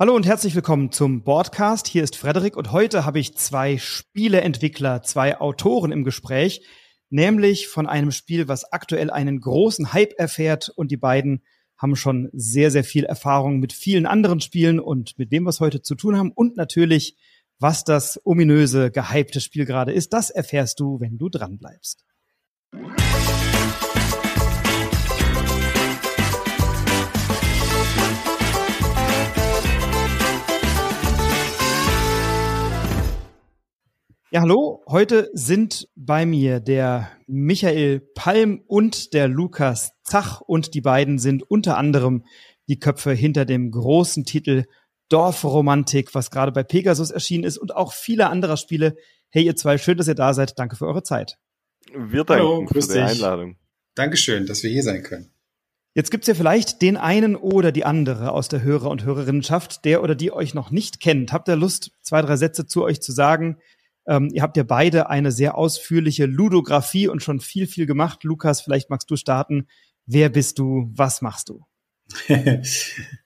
Hallo und herzlich willkommen zum Broadcast. Hier ist Frederik und heute habe ich zwei Spieleentwickler, zwei Autoren im Gespräch, nämlich von einem Spiel, was aktuell einen großen Hype erfährt und die beiden haben schon sehr, sehr viel Erfahrung mit vielen anderen Spielen und mit dem, was heute zu tun haben und natürlich, was das ominöse, gehypte Spiel gerade ist. Das erfährst du, wenn du dran bleibst. Ja, hallo. Heute sind bei mir der Michael Palm und der Lukas Zach und die beiden sind unter anderem die Köpfe hinter dem großen Titel Dorfromantik, was gerade bei Pegasus erschienen ist und auch viele anderer Spiele. Hey, ihr zwei, schön, dass ihr da seid. Danke für eure Zeit. Wir danken Hallo, für die dich. Einladung. Dankeschön, dass wir hier sein können. Jetzt gibt's ja vielleicht den einen oder die andere aus der Hörer- und Hörerinnenschaft, der oder die euch noch nicht kennt. Habt ihr Lust, zwei, drei Sätze zu euch zu sagen? Ähm, ihr habt ja beide eine sehr ausführliche Ludografie und schon viel, viel gemacht. Lukas, vielleicht magst du starten. Wer bist du? Was machst du?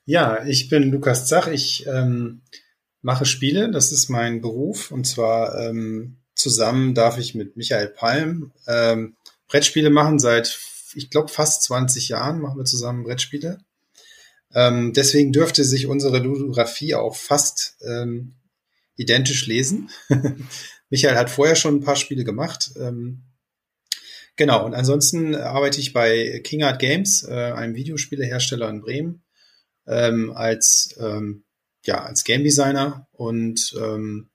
ja, ich bin Lukas Zach. Ich ähm, mache Spiele. Das ist mein Beruf. Und zwar ähm, zusammen darf ich mit Michael Palm ähm, Brettspiele machen. Seit, ich glaube, fast 20 Jahren machen wir zusammen Brettspiele. Ähm, deswegen dürfte sich unsere Ludografie auch fast ähm, identisch lesen. Michael hat vorher schon ein paar Spiele gemacht. Ähm, genau, und ansonsten arbeite ich bei King Art Games, äh, einem Videospielehersteller in Bremen, ähm, als, ähm, ja, als Game Designer und ähm,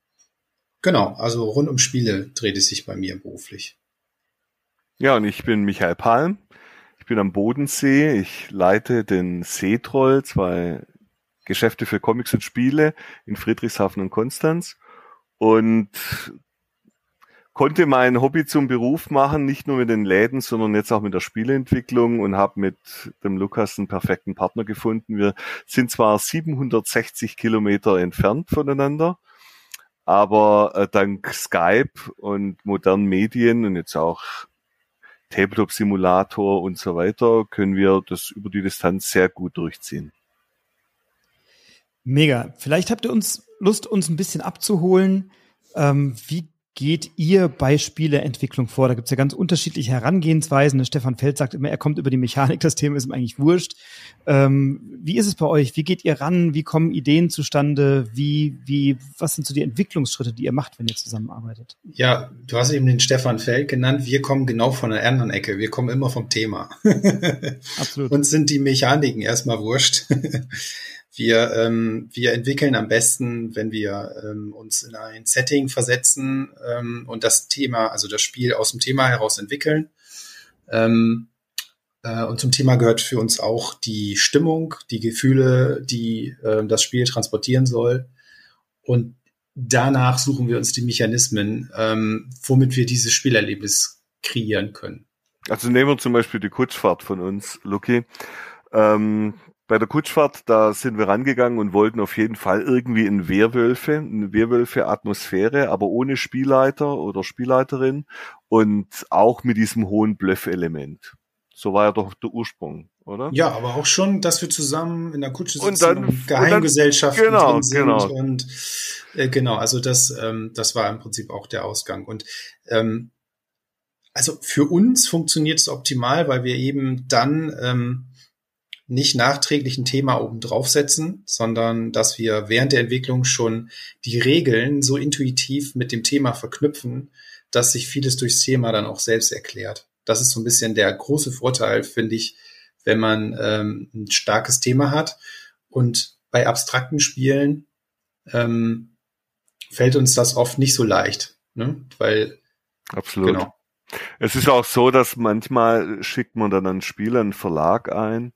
genau, also rund um Spiele dreht es sich bei mir beruflich. Ja, und ich bin Michael Palm. Ich bin am Bodensee. Ich leite den Seetroll, zwei Geschäfte für Comics und Spiele in Friedrichshafen und Konstanz und konnte mein Hobby zum Beruf machen, nicht nur mit den Läden, sondern jetzt auch mit der Spieleentwicklung und habe mit dem Lukas einen perfekten Partner gefunden. Wir sind zwar 760 Kilometer entfernt voneinander, aber äh, dank Skype und modernen Medien und jetzt auch Tabletop-Simulator und so weiter können wir das über die Distanz sehr gut durchziehen. Mega. Vielleicht habt ihr uns Lust, uns ein bisschen abzuholen. Ähm, wie geht ihr bei Spieleentwicklung vor? Da gibt's ja ganz unterschiedliche Herangehensweisen. Der Stefan Feld sagt immer, er kommt über die Mechanik, das Thema ist ihm eigentlich wurscht. Ähm, wie ist es bei euch? Wie geht ihr ran? Wie kommen Ideen zustande? Wie, wie, was sind so die Entwicklungsschritte, die ihr macht, wenn ihr zusammenarbeitet? Ja, du hast eben den Stefan Feld genannt. Wir kommen genau von der anderen Ecke. Wir kommen immer vom Thema. Absolut. Uns sind die Mechaniken erstmal wurscht. Wir, ähm, wir entwickeln am besten, wenn wir ähm, uns in ein Setting versetzen ähm, und das Thema, also das Spiel aus dem Thema heraus entwickeln. Ähm, äh, und zum Thema gehört für uns auch die Stimmung, die Gefühle, die äh, das Spiel transportieren soll. Und danach suchen wir uns die Mechanismen, ähm, womit wir dieses Spielerlebnis kreieren können. Also nehmen wir zum Beispiel die Kutschfahrt von uns, Lucky. Ähm, bei der Kutschfahrt, da sind wir rangegangen und wollten auf jeden Fall irgendwie ein Werwölfe, eine Werwölfe-Atmosphäre, aber ohne Spielleiter oder Spielleiterin und auch mit diesem hohen Bluff-Element. So war ja doch der Ursprung, oder? Ja, aber auch schon, dass wir zusammen in der Kutsche sitzen und, dann, und Geheimgesellschaften und dann, genau, drin sind genau. und äh, genau, also das, ähm, das war im Prinzip auch der Ausgang. Und ähm, also für uns funktioniert es optimal, weil wir eben dann ähm, nicht nachträglich ein Thema oben draufsetzen, sondern dass wir während der Entwicklung schon die Regeln so intuitiv mit dem Thema verknüpfen, dass sich vieles durchs Thema dann auch selbst erklärt. Das ist so ein bisschen der große Vorteil, finde ich, wenn man ähm, ein starkes Thema hat. Und bei abstrakten Spielen ähm, fällt uns das oft nicht so leicht, ne? weil Absolut. Genau. Es ist auch so, dass manchmal schickt man dann einen Spieler einen Verlag ein,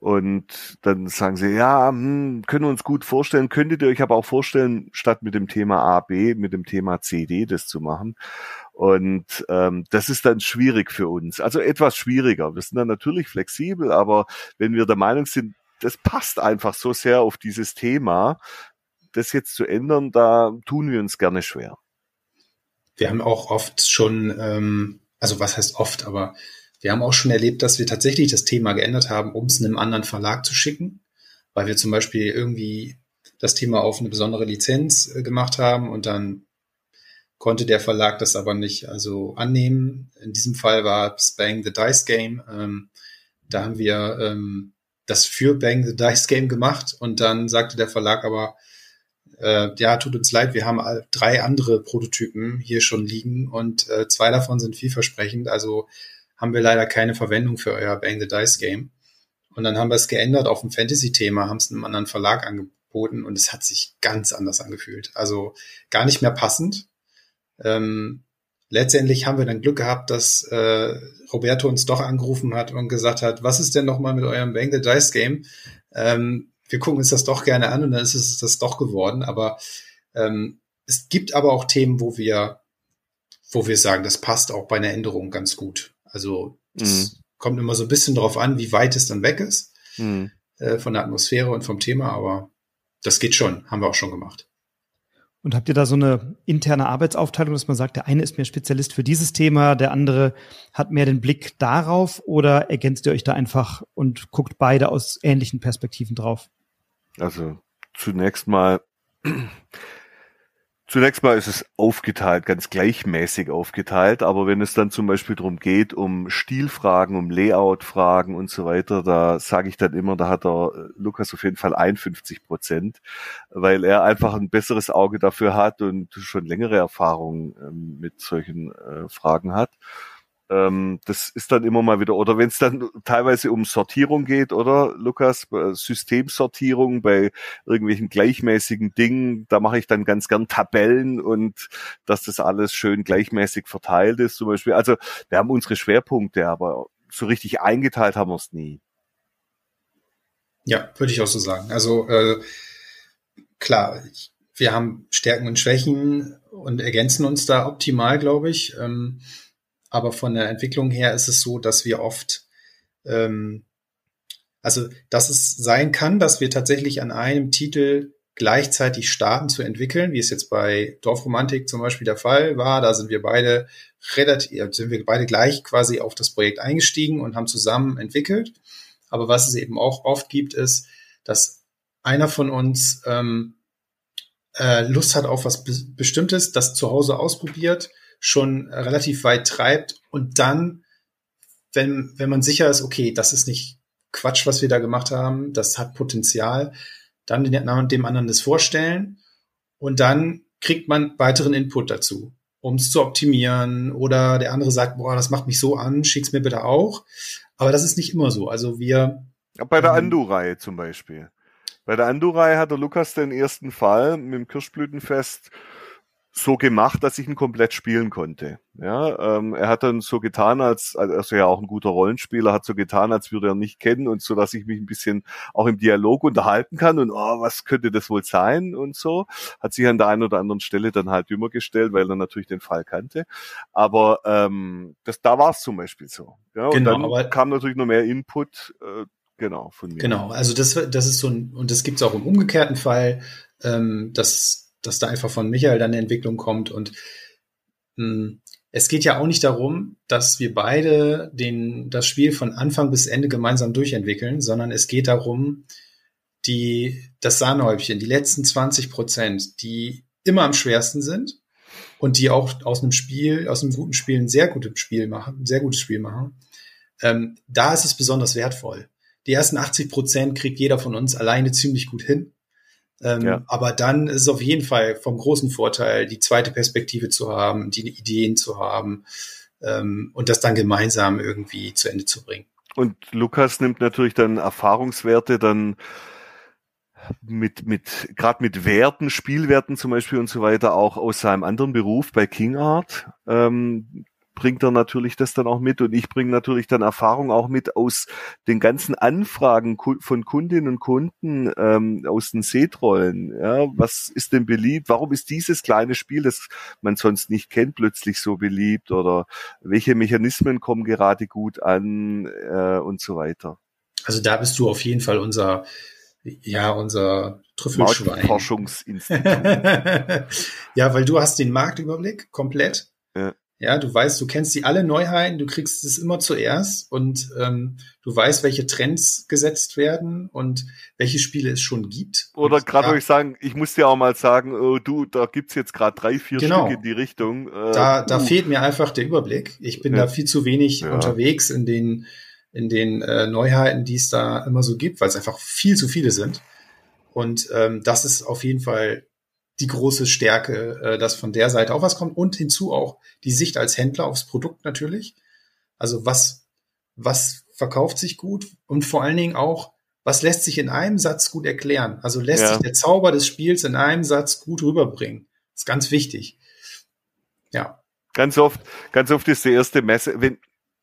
und dann sagen sie, ja, hm, können wir uns gut vorstellen, könntet ihr euch aber auch vorstellen, statt mit dem Thema A, B, mit dem Thema C, D das zu machen. Und ähm, das ist dann schwierig für uns. Also etwas schwieriger. Wir sind dann natürlich flexibel, aber wenn wir der Meinung sind, das passt einfach so sehr auf dieses Thema, das jetzt zu ändern, da tun wir uns gerne schwer. Wir haben auch oft schon, ähm, also was heißt oft, aber wir haben auch schon erlebt, dass wir tatsächlich das Thema geändert haben, um es einem anderen Verlag zu schicken, weil wir zum Beispiel irgendwie das Thema auf eine besondere Lizenz äh, gemacht haben und dann konnte der Verlag das aber nicht also annehmen. In diesem Fall war es Bang the Dice Game. Ähm, da haben wir ähm, das für Bang the Dice Game gemacht und dann sagte der Verlag aber, äh, ja, tut uns leid, wir haben drei andere Prototypen hier schon liegen und äh, zwei davon sind vielversprechend, also haben wir leider keine Verwendung für euer Bang the Dice Game. Und dann haben wir es geändert auf ein Fantasy-Thema, haben es einem anderen Verlag angeboten und es hat sich ganz anders angefühlt. Also gar nicht mehr passend. Ähm, letztendlich haben wir dann Glück gehabt, dass äh, Roberto uns doch angerufen hat und gesagt hat, was ist denn nochmal mit eurem Bang the Dice Game? Ähm, wir gucken uns das doch gerne an und dann ist es das doch geworden. Aber ähm, es gibt aber auch Themen, wo wir, wo wir sagen, das passt auch bei einer Änderung ganz gut. Also das mhm. kommt immer so ein bisschen darauf an, wie weit es dann weg ist mhm. äh, von der Atmosphäre und vom Thema, aber das geht schon, haben wir auch schon gemacht. Und habt ihr da so eine interne Arbeitsaufteilung, dass man sagt, der eine ist mehr Spezialist für dieses Thema, der andere hat mehr den Blick darauf oder ergänzt ihr euch da einfach und guckt beide aus ähnlichen Perspektiven drauf? Also zunächst mal Zunächst mal ist es aufgeteilt, ganz gleichmäßig aufgeteilt, aber wenn es dann zum Beispiel darum geht, um Stilfragen, um Layoutfragen und so weiter, da sage ich dann immer, da hat der äh, Lukas auf jeden Fall 51 Prozent, weil er einfach ein besseres Auge dafür hat und schon längere Erfahrungen ähm, mit solchen äh, Fragen hat. Ähm, das ist dann immer mal wieder, oder wenn es dann teilweise um Sortierung geht, oder Lukas, Systemsortierung bei irgendwelchen gleichmäßigen Dingen, da mache ich dann ganz gern Tabellen und dass das alles schön gleichmäßig verteilt ist zum Beispiel. Also wir haben unsere Schwerpunkte, aber so richtig eingeteilt haben wir es nie. Ja, würde ich auch so sagen. Also äh, klar, wir haben Stärken und Schwächen und ergänzen uns da optimal, glaube ich. Ähm, aber von der Entwicklung her ist es so, dass wir oft, ähm, also dass es sein kann, dass wir tatsächlich an einem Titel gleichzeitig starten zu entwickeln, wie es jetzt bei Dorfromantik zum Beispiel der Fall war. Da sind wir beide relativ, sind wir beide gleich quasi auf das Projekt eingestiegen und haben zusammen entwickelt. Aber was es eben auch oft gibt, ist, dass einer von uns ähm, äh, Lust hat auf was Be Bestimmtes, das zu Hause ausprobiert schon relativ weit treibt und dann, wenn, wenn man sicher ist, okay, das ist nicht Quatsch, was wir da gemacht haben, das hat Potenzial, dann dem anderen das vorstellen und dann kriegt man weiteren Input dazu, um es zu optimieren oder der andere sagt, boah, das macht mich so an, schick's mir bitte auch. Aber das ist nicht immer so. Also wir. Bei der ähm, Andu-Reihe zum Beispiel. Bei der Andu-Reihe hat der Lukas den ersten Fall mit dem Kirschblütenfest so gemacht, dass ich ihn komplett spielen konnte. Ja, ähm, er hat dann so getan, als also ja auch ein guter Rollenspieler, hat so getan, als würde er nicht kennen und so, dass ich mich ein bisschen auch im Dialog unterhalten kann und oh, was könnte das wohl sein und so. Hat sich an der einen oder anderen Stelle dann halt dümmer gestellt, weil er natürlich den Fall kannte. Aber ähm, das, da war es zum Beispiel so. Ja, und genau, dann kam natürlich noch mehr Input. Äh, Genau, von mir. Genau, also das, das ist so ein, und das gibt es auch im umgekehrten Fall, ähm, dass dass da einfach von Michael dann eine Entwicklung kommt. Und mh, hm, es geht ja auch nicht darum, dass wir beide den, das Spiel von Anfang bis Ende gemeinsam durchentwickeln, sondern es geht darum, die, das Sahnehäubchen, die letzten 20 Prozent, die immer am schwersten sind und die auch aus einem Spiel, aus einem guten Spiel ein sehr gutes Spiel machen, ein sehr gutes Spiel machen, ähm, da ist es besonders wertvoll. Die ersten 80 Prozent kriegt jeder von uns alleine ziemlich gut hin. Ähm, ja. Aber dann ist es auf jeden Fall vom großen Vorteil, die zweite Perspektive zu haben, die Ideen zu haben ähm, und das dann gemeinsam irgendwie zu Ende zu bringen. Und Lukas nimmt natürlich dann Erfahrungswerte dann mit, mit, gerade mit Werten, Spielwerten zum Beispiel und so weiter, auch aus seinem anderen Beruf bei King Art. Ähm, bringt er natürlich das dann auch mit und ich bringe natürlich dann Erfahrung auch mit aus den ganzen Anfragen von Kundinnen und Kunden ähm, aus den Seetrollen. Ja, was ist denn beliebt? Warum ist dieses kleine Spiel, das man sonst nicht kennt, plötzlich so beliebt? Oder welche Mechanismen kommen gerade gut an äh, und so weiter? Also da bist du auf jeden Fall unser ja, unser Trüffelschwein. Forschungsinstitut. ja, weil du hast den Marktüberblick komplett. Ja. Ja, du weißt, du kennst die alle Neuheiten, du kriegst es immer zuerst und ähm, du weißt, welche Trends gesetzt werden und welche Spiele es schon gibt. Oder gerade ja, ich sagen, ich muss dir auch mal sagen, oh, du, da gibt's jetzt gerade drei, vier genau. Stück in die Richtung. Äh, da, da uh. fehlt mir einfach der Überblick. Ich bin ja. da viel zu wenig ja. unterwegs in den in den äh, Neuheiten, die es da immer so gibt, weil es einfach viel zu viele sind. Und ähm, das ist auf jeden Fall die große Stärke, äh, dass von der Seite auch was kommt und hinzu auch die Sicht als Händler aufs Produkt natürlich. Also was, was verkauft sich gut und vor allen Dingen auch, was lässt sich in einem Satz gut erklären? Also lässt ja. sich der Zauber des Spiels in einem Satz gut rüberbringen. Das ist ganz wichtig. Ja. Ganz oft, ganz oft ist die erste Messe, wenn,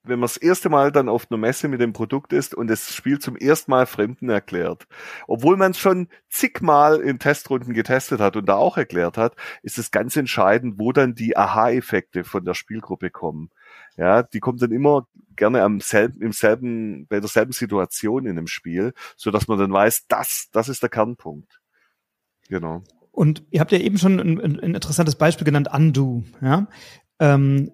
wenn man das erste Mal dann auf einer Messe mit dem Produkt ist und das Spiel zum ersten Mal Fremden erklärt, obwohl man es schon zigmal in Testrunden getestet hat und da auch erklärt hat, ist es ganz entscheidend, wo dann die Aha-Effekte von der Spielgruppe kommen. Ja, die kommt dann immer gerne am selben, im selben, bei derselben Situation in dem Spiel, so dass man dann weiß, das, das ist der Kernpunkt. Genau. Und ihr habt ja eben schon ein, ein interessantes Beispiel genannt, Undo. Ja? Ähm,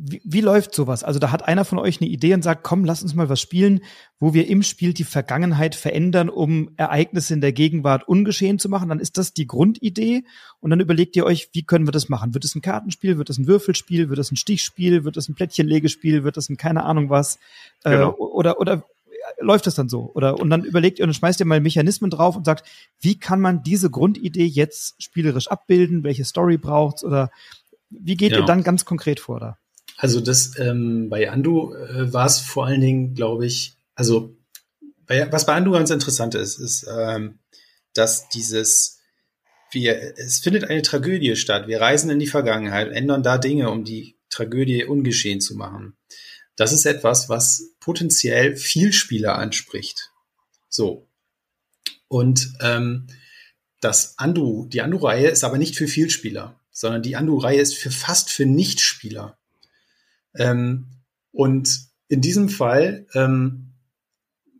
wie, wie läuft sowas? Also da hat einer von euch eine Idee und sagt, komm, lass uns mal was spielen, wo wir im Spiel die Vergangenheit verändern, um Ereignisse in der Gegenwart ungeschehen zu machen. Dann ist das die Grundidee und dann überlegt ihr euch, wie können wir das machen? Wird es ein Kartenspiel? Wird es ein Würfelspiel? Wird es ein Stichspiel? Wird es ein Plättchenlegespiel? Wird es ein keine Ahnung was? Äh, genau. Äh, oder, oder läuft das dann so? Oder und dann überlegt ihr und dann schmeißt ihr mal Mechanismen drauf und sagt, wie kann man diese Grundidee jetzt spielerisch abbilden? Welche Story braucht's? Oder wie geht ja. ihr dann ganz konkret vor da? Also das ähm, bei Andu äh, war es vor allen Dingen, glaube ich, also bei, was bei Andu ganz interessant ist, ist, ähm, dass dieses wir, es findet eine Tragödie statt. Wir reisen in die Vergangenheit, ändern da Dinge, um die Tragödie ungeschehen zu machen. Das ist etwas, was potenziell viel Spieler anspricht. So. Und ähm, das Andu, die Andu-Reihe ist aber nicht für Vielspieler, sondern die Andu-Reihe ist für fast für Nichtspieler. Ähm, und in diesem Fall ähm,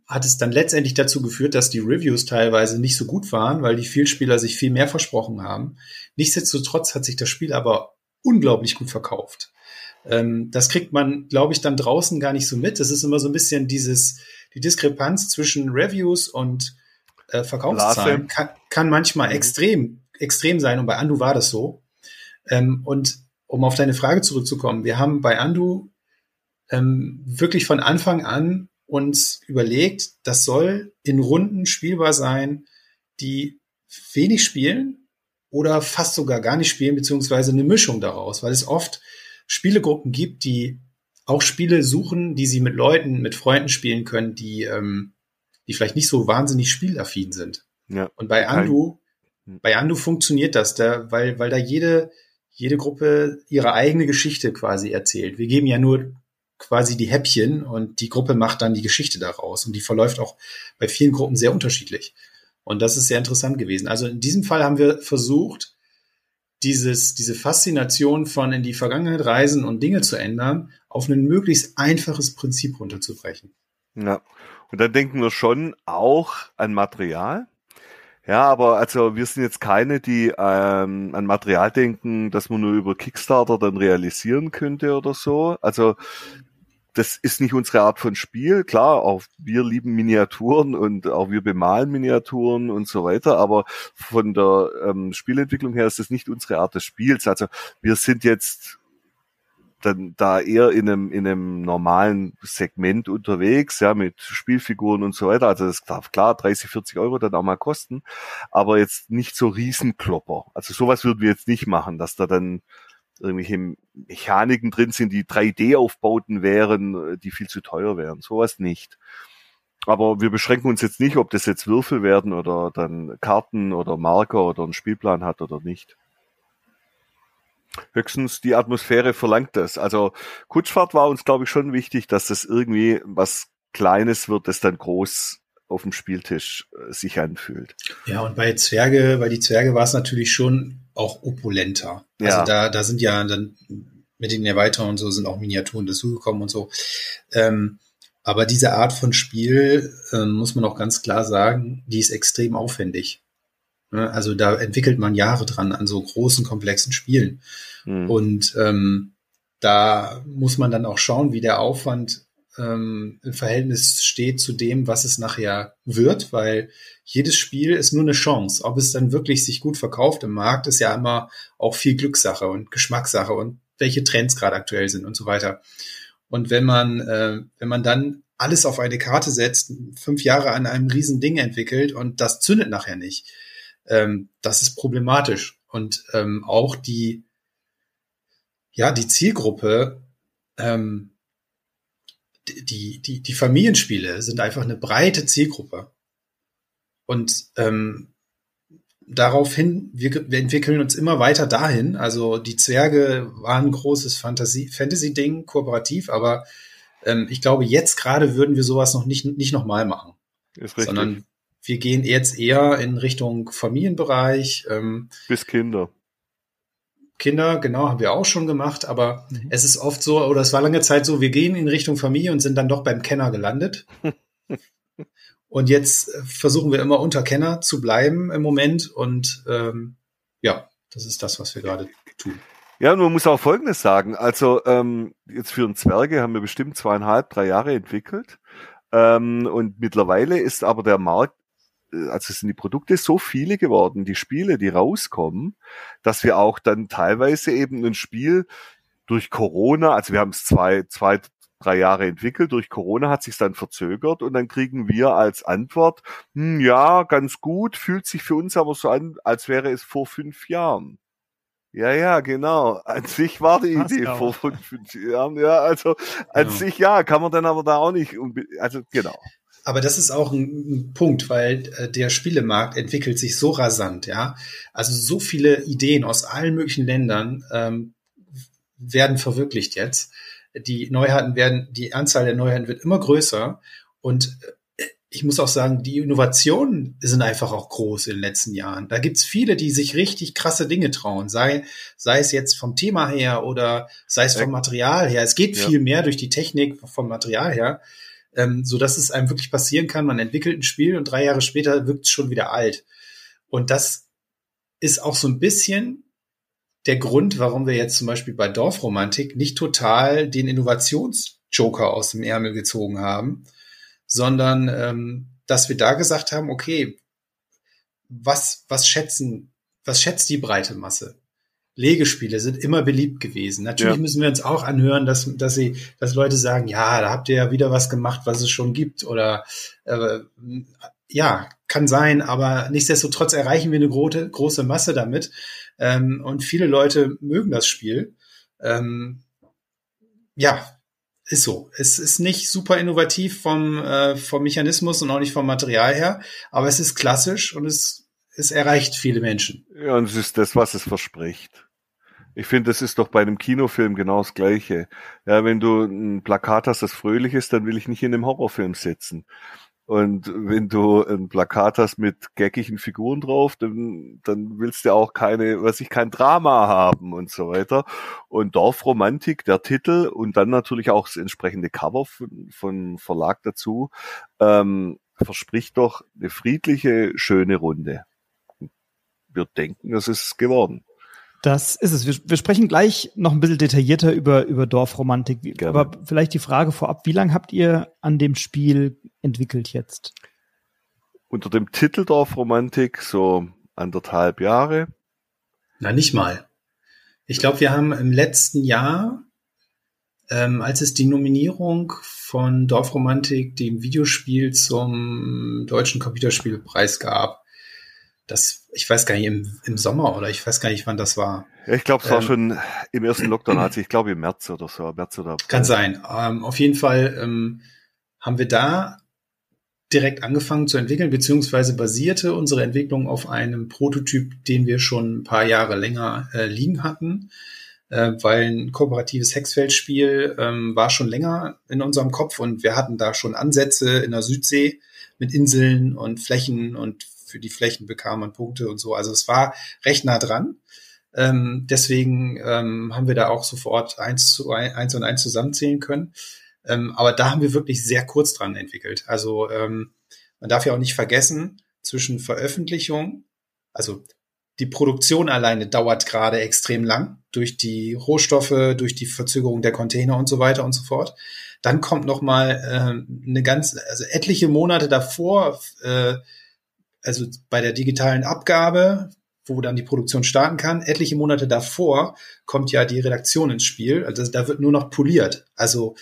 hat es dann letztendlich dazu geführt, dass die Reviews teilweise nicht so gut waren, weil die Vielspieler sich viel mehr versprochen haben. Nichtsdestotrotz hat sich das Spiel aber unglaublich gut verkauft. Ähm, das kriegt man, glaube ich, dann draußen gar nicht so mit. Das ist immer so ein bisschen dieses, die Diskrepanz zwischen Reviews und äh, Verkaufszahlen kann, kann manchmal mhm. extrem, extrem sein. Und bei Andu war das so. Ähm, und um auf deine Frage zurückzukommen, wir haben bei Andu ähm, wirklich von Anfang an uns überlegt, das soll in Runden spielbar sein, die wenig spielen oder fast sogar gar nicht spielen, beziehungsweise eine Mischung daraus, weil es oft Spielegruppen gibt, die auch Spiele suchen, die sie mit Leuten, mit Freunden spielen können, die, ähm, die vielleicht nicht so wahnsinnig spielaffin sind. Ja. Und bei Andu, bei Andu funktioniert das, da, weil, weil da jede, jede Gruppe ihre eigene Geschichte quasi erzählt. Wir geben ja nur quasi die Häppchen und die Gruppe macht dann die Geschichte daraus. Und die verläuft auch bei vielen Gruppen sehr unterschiedlich. Und das ist sehr interessant gewesen. Also in diesem Fall haben wir versucht, dieses, diese Faszination von in die Vergangenheit reisen und Dinge zu ändern, auf ein möglichst einfaches Prinzip runterzubrechen. Ja. Und dann denken wir schon auch an Material. Ja, aber also wir sind jetzt keine, die ähm, an Material denken, dass man nur über Kickstarter dann realisieren könnte oder so. Also das ist nicht unsere Art von Spiel. Klar, auch wir lieben Miniaturen und auch wir bemalen Miniaturen und so weiter, aber von der ähm, Spielentwicklung her ist das nicht unsere Art des Spiels. Also wir sind jetzt dann da eher in einem, in einem normalen Segment unterwegs, ja, mit Spielfiguren und so weiter. Also das darf klar 30, 40 Euro dann auch mal kosten, aber jetzt nicht so Riesenklopper. Also sowas würden wir jetzt nicht machen, dass da dann irgendwelche Mechaniken drin sind, die 3D-Aufbauten wären, die viel zu teuer wären. Sowas nicht. Aber wir beschränken uns jetzt nicht, ob das jetzt Würfel werden oder dann Karten oder Marker oder einen Spielplan hat oder nicht. Höchstens die Atmosphäre verlangt das. Also Kutschfahrt war uns, glaube ich, schon wichtig, dass das irgendwie was Kleines wird, das dann groß auf dem Spieltisch äh, sich anfühlt. Ja, und bei Zwerge, bei die Zwerge war es natürlich schon auch opulenter. Also ja. da, da sind ja dann mit den Erweiterungen und so sind auch Miniaturen dazugekommen und so. Ähm, aber diese Art von Spiel, äh, muss man auch ganz klar sagen, die ist extrem aufwendig. Ne? Also da entwickelt man Jahre dran an so großen, komplexen Spielen. Mhm. Und ähm, da muss man dann auch schauen, wie der Aufwand ähm, im Verhältnis steht zu dem, was es nachher wird, weil jedes Spiel ist nur eine Chance. Ob es dann wirklich sich gut verkauft im Markt, ist ja immer auch viel Glückssache und Geschmackssache und welche Trends gerade aktuell sind und so weiter. Und wenn man, äh, wenn man dann alles auf eine Karte setzt, fünf Jahre an einem riesen Ding entwickelt und das zündet nachher nicht, ähm, das ist problematisch. Und ähm, auch die, ja, die Zielgruppe, ähm, die, die, die Familienspiele sind einfach eine breite Zielgruppe. Und ähm, daraufhin, wir, wir entwickeln uns immer weiter dahin. Also die Zwerge waren ein großes Fantasy-Ding, kooperativ, aber ähm, ich glaube, jetzt gerade würden wir sowas noch nicht, nicht nochmal machen. Ist richtig. Sondern wir gehen jetzt eher in Richtung Familienbereich. Ähm, Bis Kinder. Kinder, genau, haben wir auch schon gemacht, aber mhm. es ist oft so, oder es war lange Zeit so, wir gehen in Richtung Familie und sind dann doch beim Kenner gelandet. und jetzt äh, versuchen wir immer unter Kenner zu bleiben im Moment und ähm, ja, das ist das, was wir gerade tun. Ja, und man muss auch Folgendes sagen. Also ähm, jetzt für einen Zwerge haben wir bestimmt zweieinhalb, drei Jahre entwickelt. Ähm, und mittlerweile ist aber der Markt also sind die Produkte so viele geworden, die Spiele, die rauskommen, dass wir auch dann teilweise eben ein Spiel durch Corona, also wir haben es zwei, zwei, drei Jahre entwickelt, durch Corona hat sich dann verzögert und dann kriegen wir als Antwort, hm, ja, ganz gut, fühlt sich für uns aber so an, als wäre es vor fünf Jahren. Ja, ja, genau. An sich war die Idee vor fünf Jahren. Ja, also an ja. sich ja, kann man dann aber da auch nicht, also genau. Aber das ist auch ein, ein Punkt, weil äh, der Spielemarkt entwickelt sich so rasant, ja. Also so viele Ideen aus allen möglichen Ländern ähm, werden verwirklicht jetzt. Die Neuheiten werden, die Anzahl der Neuheiten wird immer größer und äh, ich muss auch sagen, die Innovationen sind einfach auch groß in den letzten Jahren. Da gibt's viele, die sich richtig krasse Dinge trauen, sei, sei es jetzt vom Thema her oder sei es vom Material her. Es geht viel mehr durch die Technik vom Material her ähm, so dass es einem wirklich passieren kann. Man entwickelt ein Spiel und drei Jahre später wirkt es schon wieder alt. Und das ist auch so ein bisschen der Grund, warum wir jetzt zum Beispiel bei Dorfromantik nicht total den Innovationsjoker aus dem Ärmel gezogen haben, sondern ähm, dass wir da gesagt haben, okay, was, was schätzen, was schätzt die breite Masse? Legespiele sind immer beliebt gewesen. Natürlich ja. müssen wir uns auch anhören, dass, dass sie, dass Leute sagen, ja, da habt ihr ja wieder was gemacht, was es schon gibt. Oder äh, ja, kann sein, aber nichtsdestotrotz erreichen wir eine große, große Masse damit. Ähm, und viele Leute mögen das Spiel. Ähm, ja, ist so. Es ist nicht super innovativ vom, äh, vom Mechanismus und auch nicht vom Material her, aber es ist klassisch und es, es erreicht viele Menschen. Ja, und es ist das, was es verspricht. Ich finde, das ist doch bei einem Kinofilm genau das Gleiche. Ja, wenn du ein Plakat hast, das fröhlich ist, dann will ich nicht in einem Horrorfilm sitzen. Und wenn du ein Plakat hast mit geckigen Figuren drauf, dann, dann willst du auch keine, was ich kein Drama haben und so weiter. Und Dorfromantik, der Titel und dann natürlich auch das entsprechende Cover von, von Verlag dazu, ähm, verspricht doch eine friedliche, schöne Runde. Wir denken, das ist geworden. Das ist es. Wir, wir, sprechen gleich noch ein bisschen detaillierter über, über Dorfromantik. Gerne. Aber vielleicht die Frage vorab, wie lange habt ihr an dem Spiel entwickelt jetzt? Unter dem Titel Dorfromantik so anderthalb Jahre. Na, nicht mal. Ich glaube, wir haben im letzten Jahr, ähm, als es die Nominierung von Dorfromantik, dem Videospiel zum Deutschen Computerspielpreis gab, das, ich weiß gar nicht, im, im Sommer oder ich weiß gar nicht, wann das war. Ja, ich glaube, es war ähm, schon im ersten Lockdown, also ich glaube im März oder so, März oder April. Kann sein. Ähm, auf jeden Fall ähm, haben wir da direkt angefangen zu entwickeln, beziehungsweise basierte unsere Entwicklung auf einem Prototyp, den wir schon ein paar Jahre länger äh, liegen hatten, äh, weil ein kooperatives Hexfeldspiel ähm, war schon länger in unserem Kopf und wir hatten da schon Ansätze in der Südsee mit Inseln und Flächen und für die Flächen bekam man Punkte und so. Also es war recht nah dran. Ähm, deswegen ähm, haben wir da auch sofort eins zu eins und eins zusammenzählen können. Ähm, aber da haben wir wirklich sehr kurz dran entwickelt. Also ähm, man darf ja auch nicht vergessen, zwischen Veröffentlichung, also die Produktion alleine dauert gerade extrem lang. durch die Rohstoffe, durch die Verzögerung der Container und so weiter und so fort. Dann kommt noch mal äh, eine ganz, also etliche Monate davor, äh, also bei der digitalen Abgabe, wo dann die Produktion starten kann. Etliche Monate davor kommt ja die Redaktion ins Spiel. Also da wird nur noch poliert. Also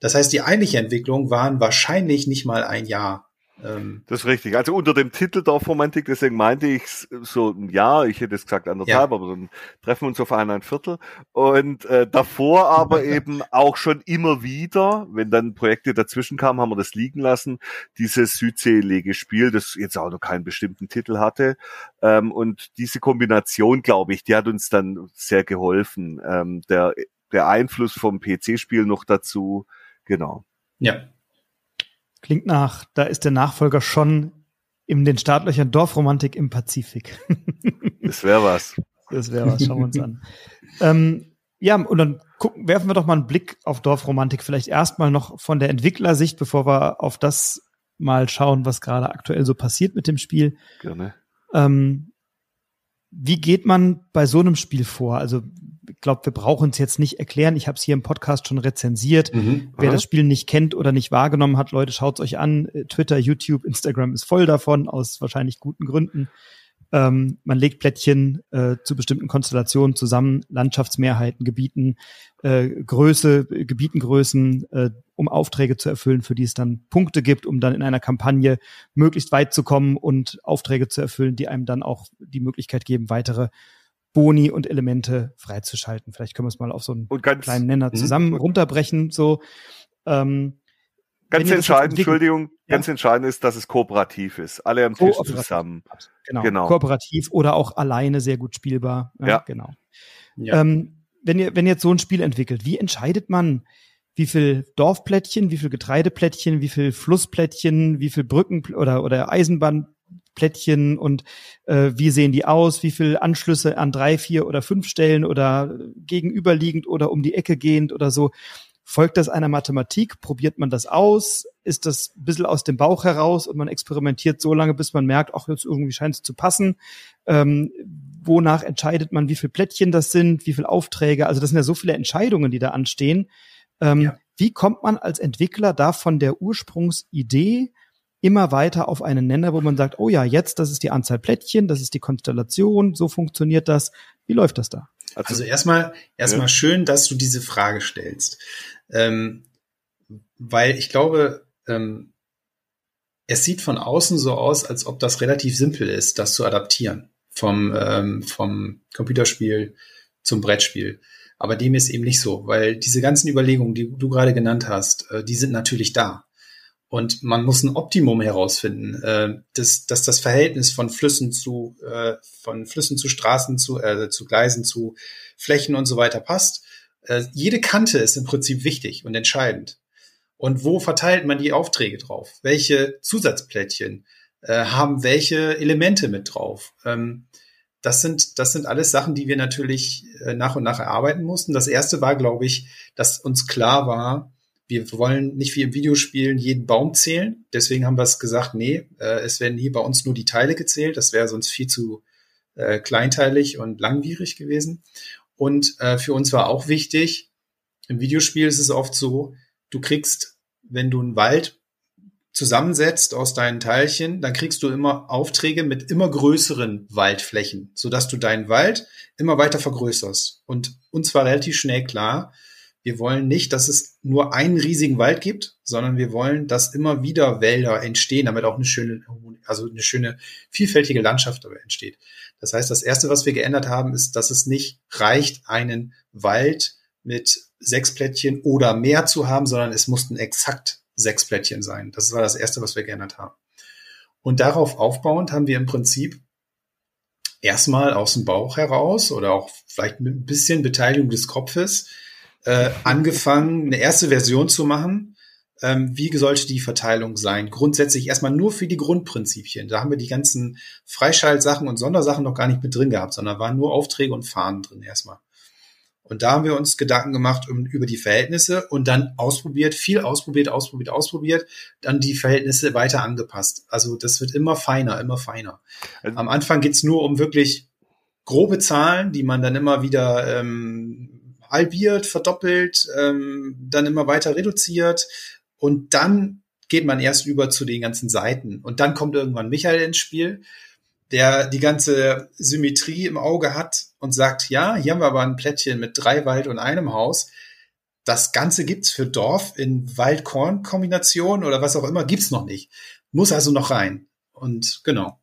das heißt, die eigentliche Entwicklung waren wahrscheinlich nicht mal ein Jahr. Ähm, das ist richtig. Also unter dem Titel Dorfromantik, deswegen meinte ich so ein Jahr, ich hätte es gesagt anderthalb, ja. aber dann treffen wir uns auf eineinhalb Viertel. Und äh, davor aber eben auch schon immer wieder, wenn dann Projekte dazwischen kamen, haben wir das liegen lassen, dieses Südsee-Legespiel, das jetzt auch noch keinen bestimmten Titel hatte. Ähm, und diese Kombination, glaube ich, die hat uns dann sehr geholfen. Ähm, der, der Einfluss vom PC-Spiel noch dazu, genau. Ja, Klingt nach, da ist der Nachfolger schon in den Startlöchern Dorfromantik im Pazifik. das wäre was. Das wäre was, schauen wir uns an. ähm, ja, und dann gucken, werfen wir doch mal einen Blick auf Dorfromantik. Vielleicht erstmal noch von der Entwicklersicht, bevor wir auf das mal schauen, was gerade aktuell so passiert mit dem Spiel. Gerne. Ähm, wie geht man bei so einem Spiel vor? Also ich glaube, wir brauchen es jetzt nicht erklären. Ich habe es hier im Podcast schon rezensiert. Mhm, Wer das Spiel nicht kennt oder nicht wahrgenommen hat, Leute, schaut es euch an. Äh, Twitter, YouTube, Instagram ist voll davon, aus wahrscheinlich guten Gründen. Ähm, man legt Plättchen äh, zu bestimmten Konstellationen zusammen, Landschaftsmehrheiten, Gebieten, äh, Größe, Gebietengrößen, äh, um Aufträge zu erfüllen, für die es dann Punkte gibt, um dann in einer Kampagne möglichst weit zu kommen und Aufträge zu erfüllen, die einem dann auch die Möglichkeit geben, weitere Boni und Elemente freizuschalten. Vielleicht können wir es mal auf so einen ganz, kleinen Nenner mhm. zusammen runterbrechen. So, ähm, Ganz entscheidend, Entschuldigung, ja. ganz entscheidend ist, dass es kooperativ ist. Alle am Tisch zusammen. Genau. genau. Kooperativ oder auch alleine sehr gut spielbar. Ja, ja. genau. Ja. Ähm, wenn ihr, wenn ihr jetzt so ein Spiel entwickelt, wie entscheidet man, wie viel Dorfplättchen, wie viel Getreideplättchen, wie viel Flussplättchen, wie viel Brücken oder, oder Eisenbahnplättchen und äh, wie sehen die aus, wie viel Anschlüsse an drei, vier oder fünf Stellen oder gegenüberliegend oder um die Ecke gehend oder so. Folgt das einer Mathematik? Probiert man das aus? Ist das ein bisschen aus dem Bauch heraus und man experimentiert so lange, bis man merkt, ach, jetzt irgendwie scheint es zu passen? Ähm, wonach entscheidet man, wie viel Plättchen das sind, wie viel Aufträge? Also das sind ja so viele Entscheidungen, die da anstehen. Ähm, ja. Wie kommt man als Entwickler da von der Ursprungsidee immer weiter auf einen Nenner, wo man sagt, oh ja, jetzt, das ist die Anzahl Plättchen, das ist die Konstellation, so funktioniert das. Wie läuft das da? Also, also erstmal, erstmal ja. schön, dass du diese Frage stellst. Ähm, weil ich glaube, ähm, es sieht von außen so aus, als ob das relativ simpel ist, das zu adaptieren vom, ähm, vom Computerspiel zum Brettspiel. Aber dem ist eben nicht so, weil diese ganzen Überlegungen, die du gerade genannt hast, äh, die sind natürlich da. Und man muss ein Optimum herausfinden, äh, dass, dass das Verhältnis von Flüssen zu, äh, von Flüssen zu Straßen zu, äh, zu Gleisen zu Flächen und so weiter passt. Äh, jede Kante ist im Prinzip wichtig und entscheidend. Und wo verteilt man die Aufträge drauf? Welche Zusatzplättchen äh, haben welche Elemente mit drauf? Ähm, das sind, das sind alles Sachen, die wir natürlich äh, nach und nach erarbeiten mussten. Das erste war, glaube ich, dass uns klar war, wir wollen nicht wie im Videospielen jeden Baum zählen. Deswegen haben wir es gesagt, nee, äh, es werden hier bei uns nur die Teile gezählt. Das wäre sonst viel zu äh, kleinteilig und langwierig gewesen. Und für uns war auch wichtig, im Videospiel ist es oft so, du kriegst, wenn du einen Wald zusammensetzt aus deinen Teilchen, dann kriegst du immer Aufträge mit immer größeren Waldflächen, sodass du deinen Wald immer weiter vergrößerst. Und uns war relativ schnell klar, wir wollen nicht, dass es nur einen riesigen Wald gibt, sondern wir wollen, dass immer wieder Wälder entstehen, damit auch eine schöne, also eine schöne vielfältige Landschaft dabei entsteht. Das heißt, das erste, was wir geändert haben, ist, dass es nicht reicht, einen Wald mit sechs Plättchen oder mehr zu haben, sondern es mussten exakt sechs Plättchen sein. Das war das erste, was wir geändert haben. Und darauf aufbauend haben wir im Prinzip erstmal aus dem Bauch heraus oder auch vielleicht mit ein bisschen Beteiligung des Kopfes äh, angefangen, eine erste Version zu machen, ähm, wie sollte die Verteilung sein? Grundsätzlich erstmal nur für die Grundprinzipien. Da haben wir die ganzen Freischaltsachen und Sondersachen noch gar nicht mit drin gehabt, sondern waren nur Aufträge und Fahnen drin erstmal. Und da haben wir uns Gedanken gemacht um, über die Verhältnisse und dann ausprobiert, viel ausprobiert, ausprobiert, ausprobiert, dann die Verhältnisse weiter angepasst. Also das wird immer feiner, immer feiner. Also Am Anfang geht's nur um wirklich grobe Zahlen, die man dann immer wieder ähm, halbiert, verdoppelt, ähm, dann immer weiter reduziert und dann geht man erst über zu den ganzen Seiten und dann kommt irgendwann Michael ins Spiel, der die ganze Symmetrie im Auge hat und sagt, ja, hier haben wir aber ein Plättchen mit drei Wald und einem Haus. Das Ganze gibt's für Dorf in Wald-Korn-Kombination oder was auch immer, gibt's noch nicht. Muss also noch rein. Und genau.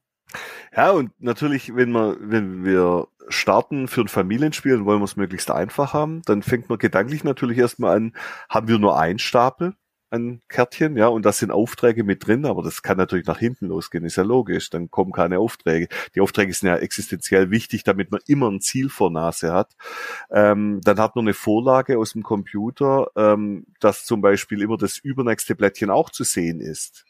Ja, und natürlich, wenn wir, wenn wir starten für ein Familienspiel, wollen wir es möglichst einfach haben, dann fängt man gedanklich natürlich erstmal an, haben wir nur einen Stapel an Kärtchen, ja, und da sind Aufträge mit drin, aber das kann natürlich nach hinten losgehen, ist ja logisch, dann kommen keine Aufträge. Die Aufträge sind ja existenziell wichtig, damit man immer ein Ziel vor Nase hat. Ähm, dann hat man eine Vorlage aus dem Computer, ähm, dass zum Beispiel immer das übernächste Blättchen auch zu sehen ist.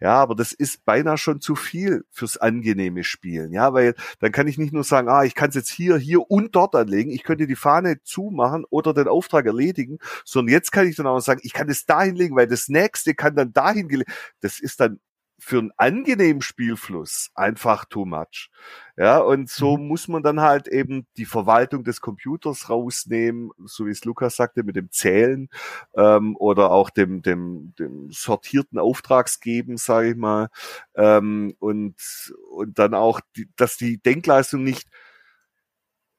Ja, aber das ist beinahe schon zu viel fürs angenehme Spielen. Ja, weil dann kann ich nicht nur sagen, ah, ich kann es jetzt hier, hier und dort anlegen. Ich könnte die Fahne zumachen oder den Auftrag erledigen, sondern jetzt kann ich dann auch sagen, ich kann es dahin legen, weil das nächste kann dann dahin gelegen. Das ist dann für einen angenehmen Spielfluss einfach too much. Ja, und so mhm. muss man dann halt eben die Verwaltung des Computers rausnehmen, so wie es Lukas sagte, mit dem Zählen ähm, oder auch dem, dem, dem sortierten Auftragsgeben, sage ich mal. Ähm, und, und dann auch, die, dass die Denkleistung nicht,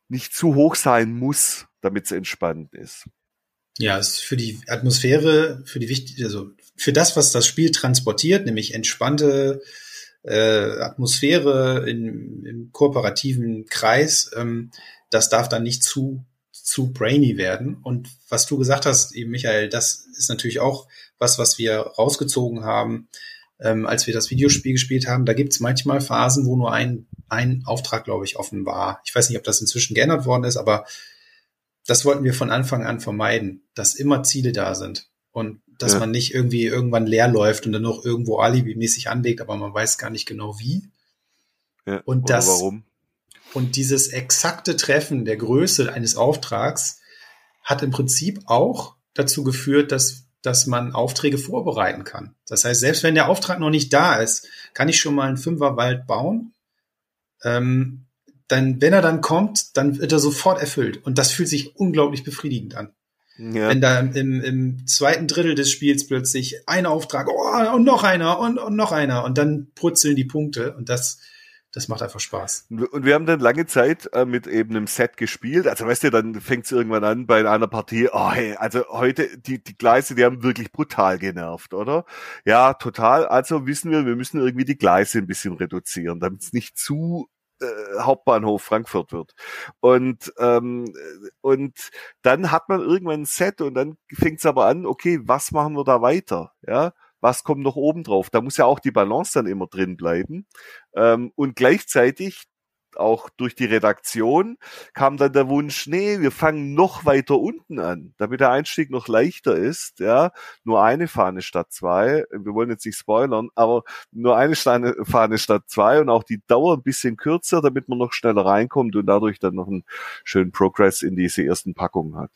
nicht zu hoch sein muss, damit es entspannt ist. Ja, es ist für die Atmosphäre, für die wichtig, also für das, was das Spiel transportiert, nämlich entspannte äh, Atmosphäre in, im kooperativen Kreis, ähm, das darf dann nicht zu zu brainy werden. Und was du gesagt hast, eben Michael, das ist natürlich auch was, was wir rausgezogen haben, ähm, als wir das Videospiel gespielt haben. Da gibt's manchmal Phasen, wo nur ein, ein Auftrag, glaube ich, offen war. Ich weiß nicht, ob das inzwischen geändert worden ist, aber das wollten wir von Anfang an vermeiden, dass immer Ziele da sind und dass ja. man nicht irgendwie irgendwann leer läuft und dann noch irgendwo alibimäßig anlegt, aber man weiß gar nicht genau wie. Ja, und das, warum. Und dieses exakte Treffen der Größe eines Auftrags hat im Prinzip auch dazu geführt, dass, dass man Aufträge vorbereiten kann. Das heißt, selbst wenn der Auftrag noch nicht da ist, kann ich schon mal einen Fünferwald bauen. Ähm, dann, wenn er dann kommt, dann wird er sofort erfüllt. Und das fühlt sich unglaublich befriedigend an. Ja. Wenn da im, im zweiten Drittel des Spiels plötzlich ein Auftrag, oh, und noch einer und, und noch einer und dann purzeln die Punkte und das, das macht einfach Spaß. Und wir haben dann lange Zeit äh, mit eben einem Set gespielt. Also weißt du, dann fängt es irgendwann an bei einer Partie, oh hey, also heute, die, die Gleise, die haben wirklich brutal genervt, oder? Ja, total. Also wissen wir, wir müssen irgendwie die Gleise ein bisschen reduzieren, damit es nicht zu äh, Hauptbahnhof Frankfurt wird. Und, ähm, und dann hat man irgendwann ein Set und dann fängt es aber an, okay, was machen wir da weiter? Ja, was kommt noch oben drauf? Da muss ja auch die Balance dann immer drin bleiben. Ähm, und gleichzeitig auch durch die Redaktion kam dann der Wunsch, nee, wir fangen noch weiter unten an, damit der Einstieg noch leichter ist, ja, nur eine Fahne statt zwei, wir wollen jetzt nicht spoilern, aber nur eine Fahne statt zwei und auch die Dauer ein bisschen kürzer, damit man noch schneller reinkommt und dadurch dann noch einen schönen Progress in diese ersten Packungen hat.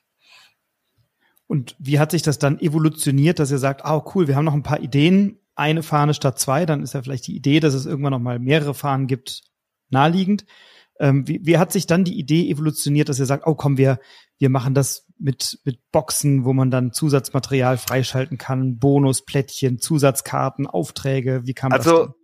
Und wie hat sich das dann evolutioniert, dass ihr sagt, ah, oh, cool, wir haben noch ein paar Ideen, eine Fahne statt zwei, dann ist ja vielleicht die Idee, dass es irgendwann noch mal mehrere Fahnen gibt, naheliegend. Ähm, wie, wie hat sich dann die Idee evolutioniert, dass ihr sagt, oh komm, wir, wir machen das mit, mit Boxen, wo man dann Zusatzmaterial freischalten kann, Bonusplättchen, Zusatzkarten, Aufträge, wie kam also, das? Also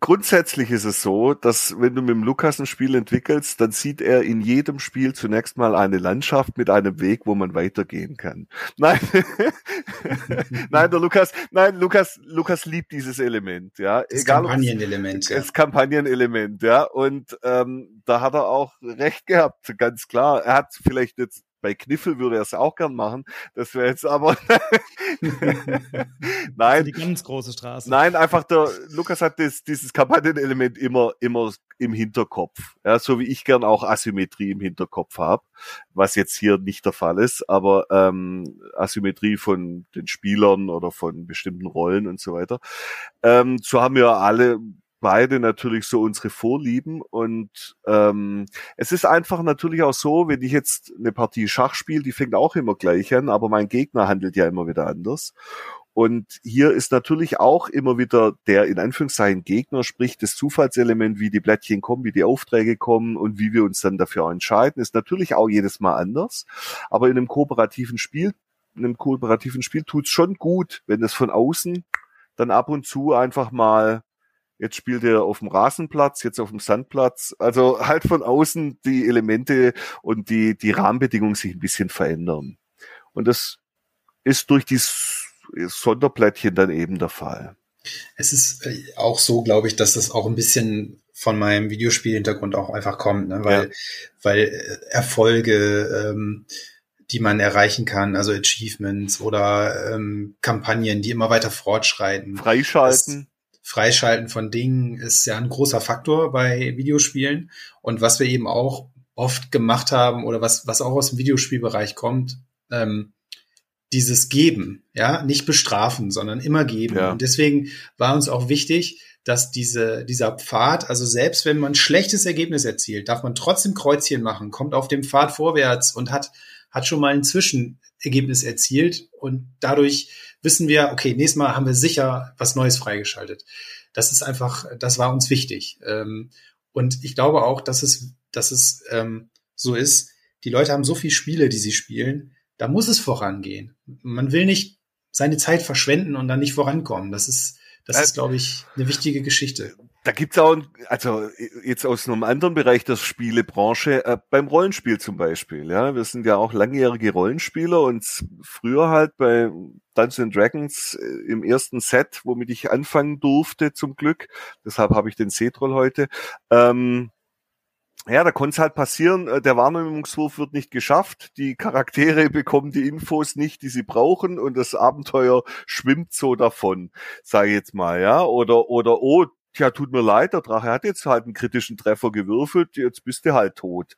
grundsätzlich ist es so, dass wenn du mit dem Lukas ein Spiel entwickelst, dann sieht er in jedem Spiel zunächst mal eine Landschaft mit einem Weg, wo man weitergehen kann. Nein, nein, der Lukas, nein, Lukas, Lukas liebt dieses Element, ja. Das Egal, Kampagnenelement. Ja. Das Kampagnenelement, ja. Und ähm, da hat er auch recht gehabt, ganz klar. Er hat vielleicht jetzt bei Kniffel würde er es auch gern machen. Das wäre jetzt aber nein. Die ganz große Straße. Nein, einfach der Lukas hat das, dieses Kampagnenelement immer immer im Hinterkopf. Ja, so wie ich gern auch Asymmetrie im Hinterkopf habe, was jetzt hier nicht der Fall ist, aber ähm, Asymmetrie von den Spielern oder von bestimmten Rollen und so weiter. Ähm, so haben wir alle beide natürlich so unsere Vorlieben und ähm, es ist einfach natürlich auch so, wenn ich jetzt eine Partie Schach spiele, die fängt auch immer gleich an, aber mein Gegner handelt ja immer wieder anders. Und hier ist natürlich auch immer wieder der in Anführungszeichen Gegner, sprich das Zufallselement, wie die Blättchen kommen, wie die Aufträge kommen und wie wir uns dann dafür entscheiden, ist natürlich auch jedes Mal anders. Aber in einem kooperativen Spiel, in einem kooperativen Spiel tut's schon gut, wenn es von außen dann ab und zu einfach mal Jetzt spielt er auf dem Rasenplatz, jetzt auf dem Sandplatz. Also halt von außen die Elemente und die, die Rahmenbedingungen sich ein bisschen verändern. Und das ist durch die Sonderplättchen dann eben der Fall. Es ist äh, auch so, glaube ich, dass das auch ein bisschen von meinem Videospielhintergrund auch einfach kommt, ne? weil, ja. weil äh, Erfolge, ähm, die man erreichen kann, also Achievements oder ähm, Kampagnen, die immer weiter fortschreiten. Freischalten. Freischalten von Dingen ist ja ein großer Faktor bei Videospielen. Und was wir eben auch oft gemacht haben oder was, was auch aus dem Videospielbereich kommt, ähm, dieses Geben, ja, nicht bestrafen, sondern immer geben. Ja. Und deswegen war uns auch wichtig, dass diese, dieser Pfad, also selbst wenn man ein schlechtes Ergebnis erzielt, darf man trotzdem Kreuzchen machen, kommt auf dem Pfad vorwärts und hat, hat schon mal ein Zwischenergebnis erzielt und dadurch wissen wir, okay, nächstes Mal haben wir sicher was Neues freigeschaltet. Das ist einfach, das war uns wichtig. Ähm, und ich glaube auch, dass es, dass es ähm, so ist, die Leute haben so viele Spiele, die sie spielen, da muss es vorangehen. Man will nicht seine Zeit verschwenden und dann nicht vorankommen. Das ist, das ist, glaube ich, eine wichtige Geschichte. Da gibt's auch, also jetzt aus einem anderen Bereich der Spielebranche, äh, beim Rollenspiel zum Beispiel. Ja, wir sind ja auch langjährige Rollenspieler und früher halt bei Dungeons Dragons äh, im ersten Set, womit ich anfangen durfte, zum Glück. Deshalb habe ich den C-Troll heute. Ähm, ja, da konnte es halt passieren, äh, der Wahrnehmungswurf wird nicht geschafft, die Charaktere bekommen die Infos nicht, die sie brauchen und das Abenteuer schwimmt so davon, sage ich jetzt mal, ja, oder oder oh, tja, tut mir leid, der Drache hat jetzt halt einen kritischen Treffer gewürfelt, jetzt bist du halt tot.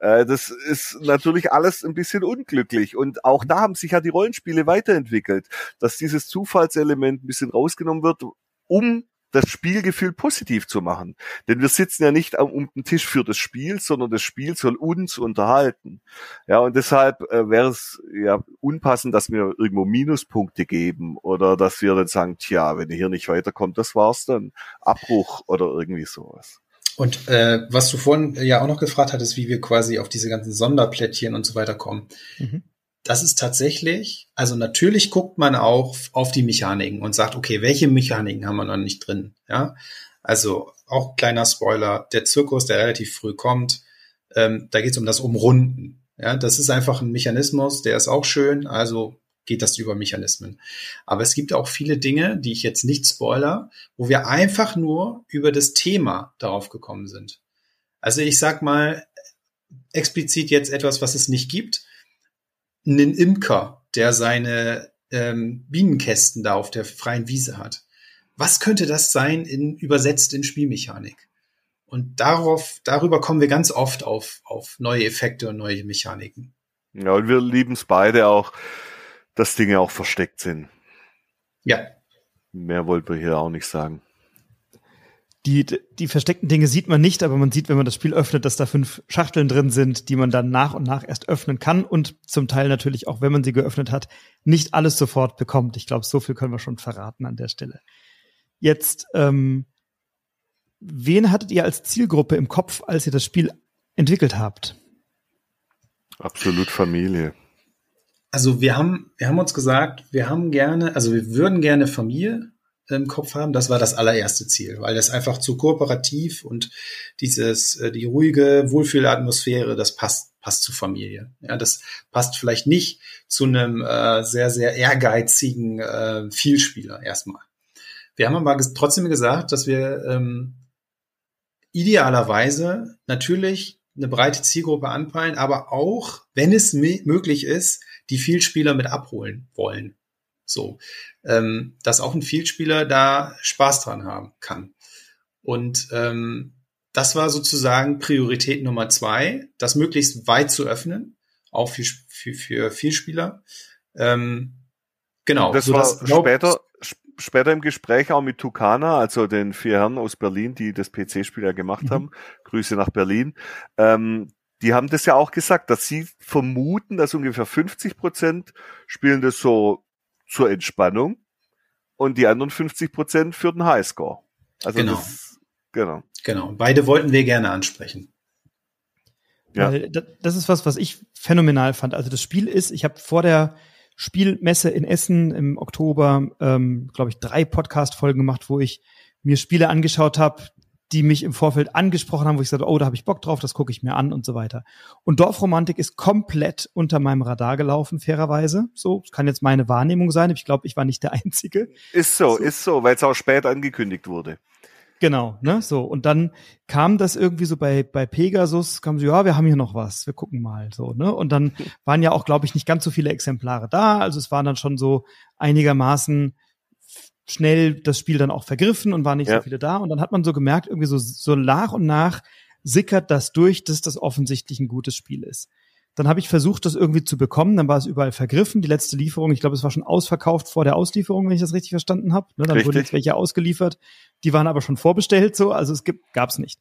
Äh, das ist natürlich alles ein bisschen unglücklich und auch da haben sich ja die Rollenspiele weiterentwickelt, dass dieses Zufallselement ein bisschen rausgenommen wird, um das Spielgefühl positiv zu machen. Denn wir sitzen ja nicht um den Tisch für das Spiel, sondern das Spiel soll uns unterhalten. Ja, und deshalb äh, wäre es ja unpassend, dass wir irgendwo Minuspunkte geben oder dass wir dann sagen, tja, wenn ihr hier nicht weiterkommt, das war's dann. Abbruch oder irgendwie sowas. Und äh, was du vorhin ja auch noch gefragt hattest, wie wir quasi auf diese ganzen Sonderplättchen und so weiter kommen. Mhm das ist tatsächlich, also natürlich guckt man auch auf die Mechaniken und sagt, okay, welche Mechaniken haben wir noch nicht drin? Ja, also auch kleiner Spoiler, der Zirkus, der relativ früh kommt, ähm, da geht es um das Umrunden. Ja, das ist einfach ein Mechanismus, der ist auch schön, also geht das über Mechanismen. Aber es gibt auch viele Dinge, die ich jetzt nicht spoiler, wo wir einfach nur über das Thema darauf gekommen sind. Also ich sag mal explizit jetzt etwas, was es nicht gibt einen Imker, der seine ähm, Bienenkästen da auf der freien Wiese hat. Was könnte das sein in, übersetzt in Spielmechanik? Und darauf, darüber kommen wir ganz oft auf, auf neue Effekte und neue Mechaniken. Ja, und wir lieben es beide auch, dass Dinge auch versteckt sind. Ja. Mehr wollten wir hier auch nicht sagen die, die versteckten Dinge sieht man nicht, aber man sieht, wenn man das Spiel öffnet, dass da fünf Schachteln drin sind, die man dann nach und nach erst öffnen kann und zum Teil natürlich auch, wenn man sie geöffnet hat, nicht alles sofort bekommt. Ich glaube, so viel können wir schon verraten an der Stelle. Jetzt, ähm, wen hattet ihr als Zielgruppe im Kopf, als ihr das Spiel entwickelt habt? Absolut Familie. Also wir haben, wir haben uns gesagt, wir haben gerne, also wir würden gerne Familie im Kopf haben. Das war das allererste Ziel, weil das einfach zu kooperativ und dieses, äh, die ruhige Wohlfühlatmosphäre, das passt, passt zu Familie. Ja, das passt vielleicht nicht zu einem äh, sehr, sehr ehrgeizigen äh, Vielspieler erstmal. Wir haben aber trotzdem gesagt, dass wir ähm, idealerweise natürlich eine breite Zielgruppe anpeilen, aber auch, wenn es möglich ist, die Vielspieler mit abholen wollen. So, ähm, dass auch ein Vielspieler da Spaß dran haben kann. Und ähm, das war sozusagen Priorität Nummer zwei, das möglichst weit zu öffnen, auch für, für, für Vielspieler. Ähm, genau. Das war später, später im Gespräch auch mit Tukana, also den vier Herren aus Berlin, die das PC-Spiel ja gemacht mhm. haben. Grüße nach Berlin. Ähm, die haben das ja auch gesagt, dass sie vermuten, dass ungefähr 50 Prozent spielen das so zur Entspannung. und die anderen 50 Prozent für den Highscore. Also genau. Das, genau. Genau. Beide wollten wir gerne ansprechen. Ja. Weil das ist was, was ich phänomenal fand. Also das Spiel ist, ich habe vor der Spielmesse in Essen im Oktober, ähm, glaube ich, drei Podcast-Folgen gemacht, wo ich mir Spiele angeschaut habe, die mich im Vorfeld angesprochen haben, wo ich sagte, oh, da habe ich Bock drauf, das gucke ich mir an und so weiter. Und Dorfromantik ist komplett unter meinem Radar gelaufen, fairerweise. So, kann jetzt meine Wahrnehmung sein. Ich glaube, ich war nicht der Einzige. Ist so, so. ist so, weil es auch spät angekündigt wurde. Genau, ne, so. Und dann kam das irgendwie so bei, bei Pegasus, kam so, ja, wir haben hier noch was, wir gucken mal, so, ne. Und dann waren ja auch, glaube ich, nicht ganz so viele Exemplare da. Also es waren dann schon so einigermaßen schnell das Spiel dann auch vergriffen und waren nicht ja. so viele da. Und dann hat man so gemerkt, irgendwie so, so nach und nach sickert das durch, dass das offensichtlich ein gutes Spiel ist. Dann habe ich versucht, das irgendwie zu bekommen. Dann war es überall vergriffen. Die letzte Lieferung, ich glaube, es war schon ausverkauft vor der Auslieferung, wenn ich das richtig verstanden habe. Ne, dann richtig. wurden jetzt welche ausgeliefert. Die waren aber schon vorbestellt, so. Also es gibt, gab's nicht.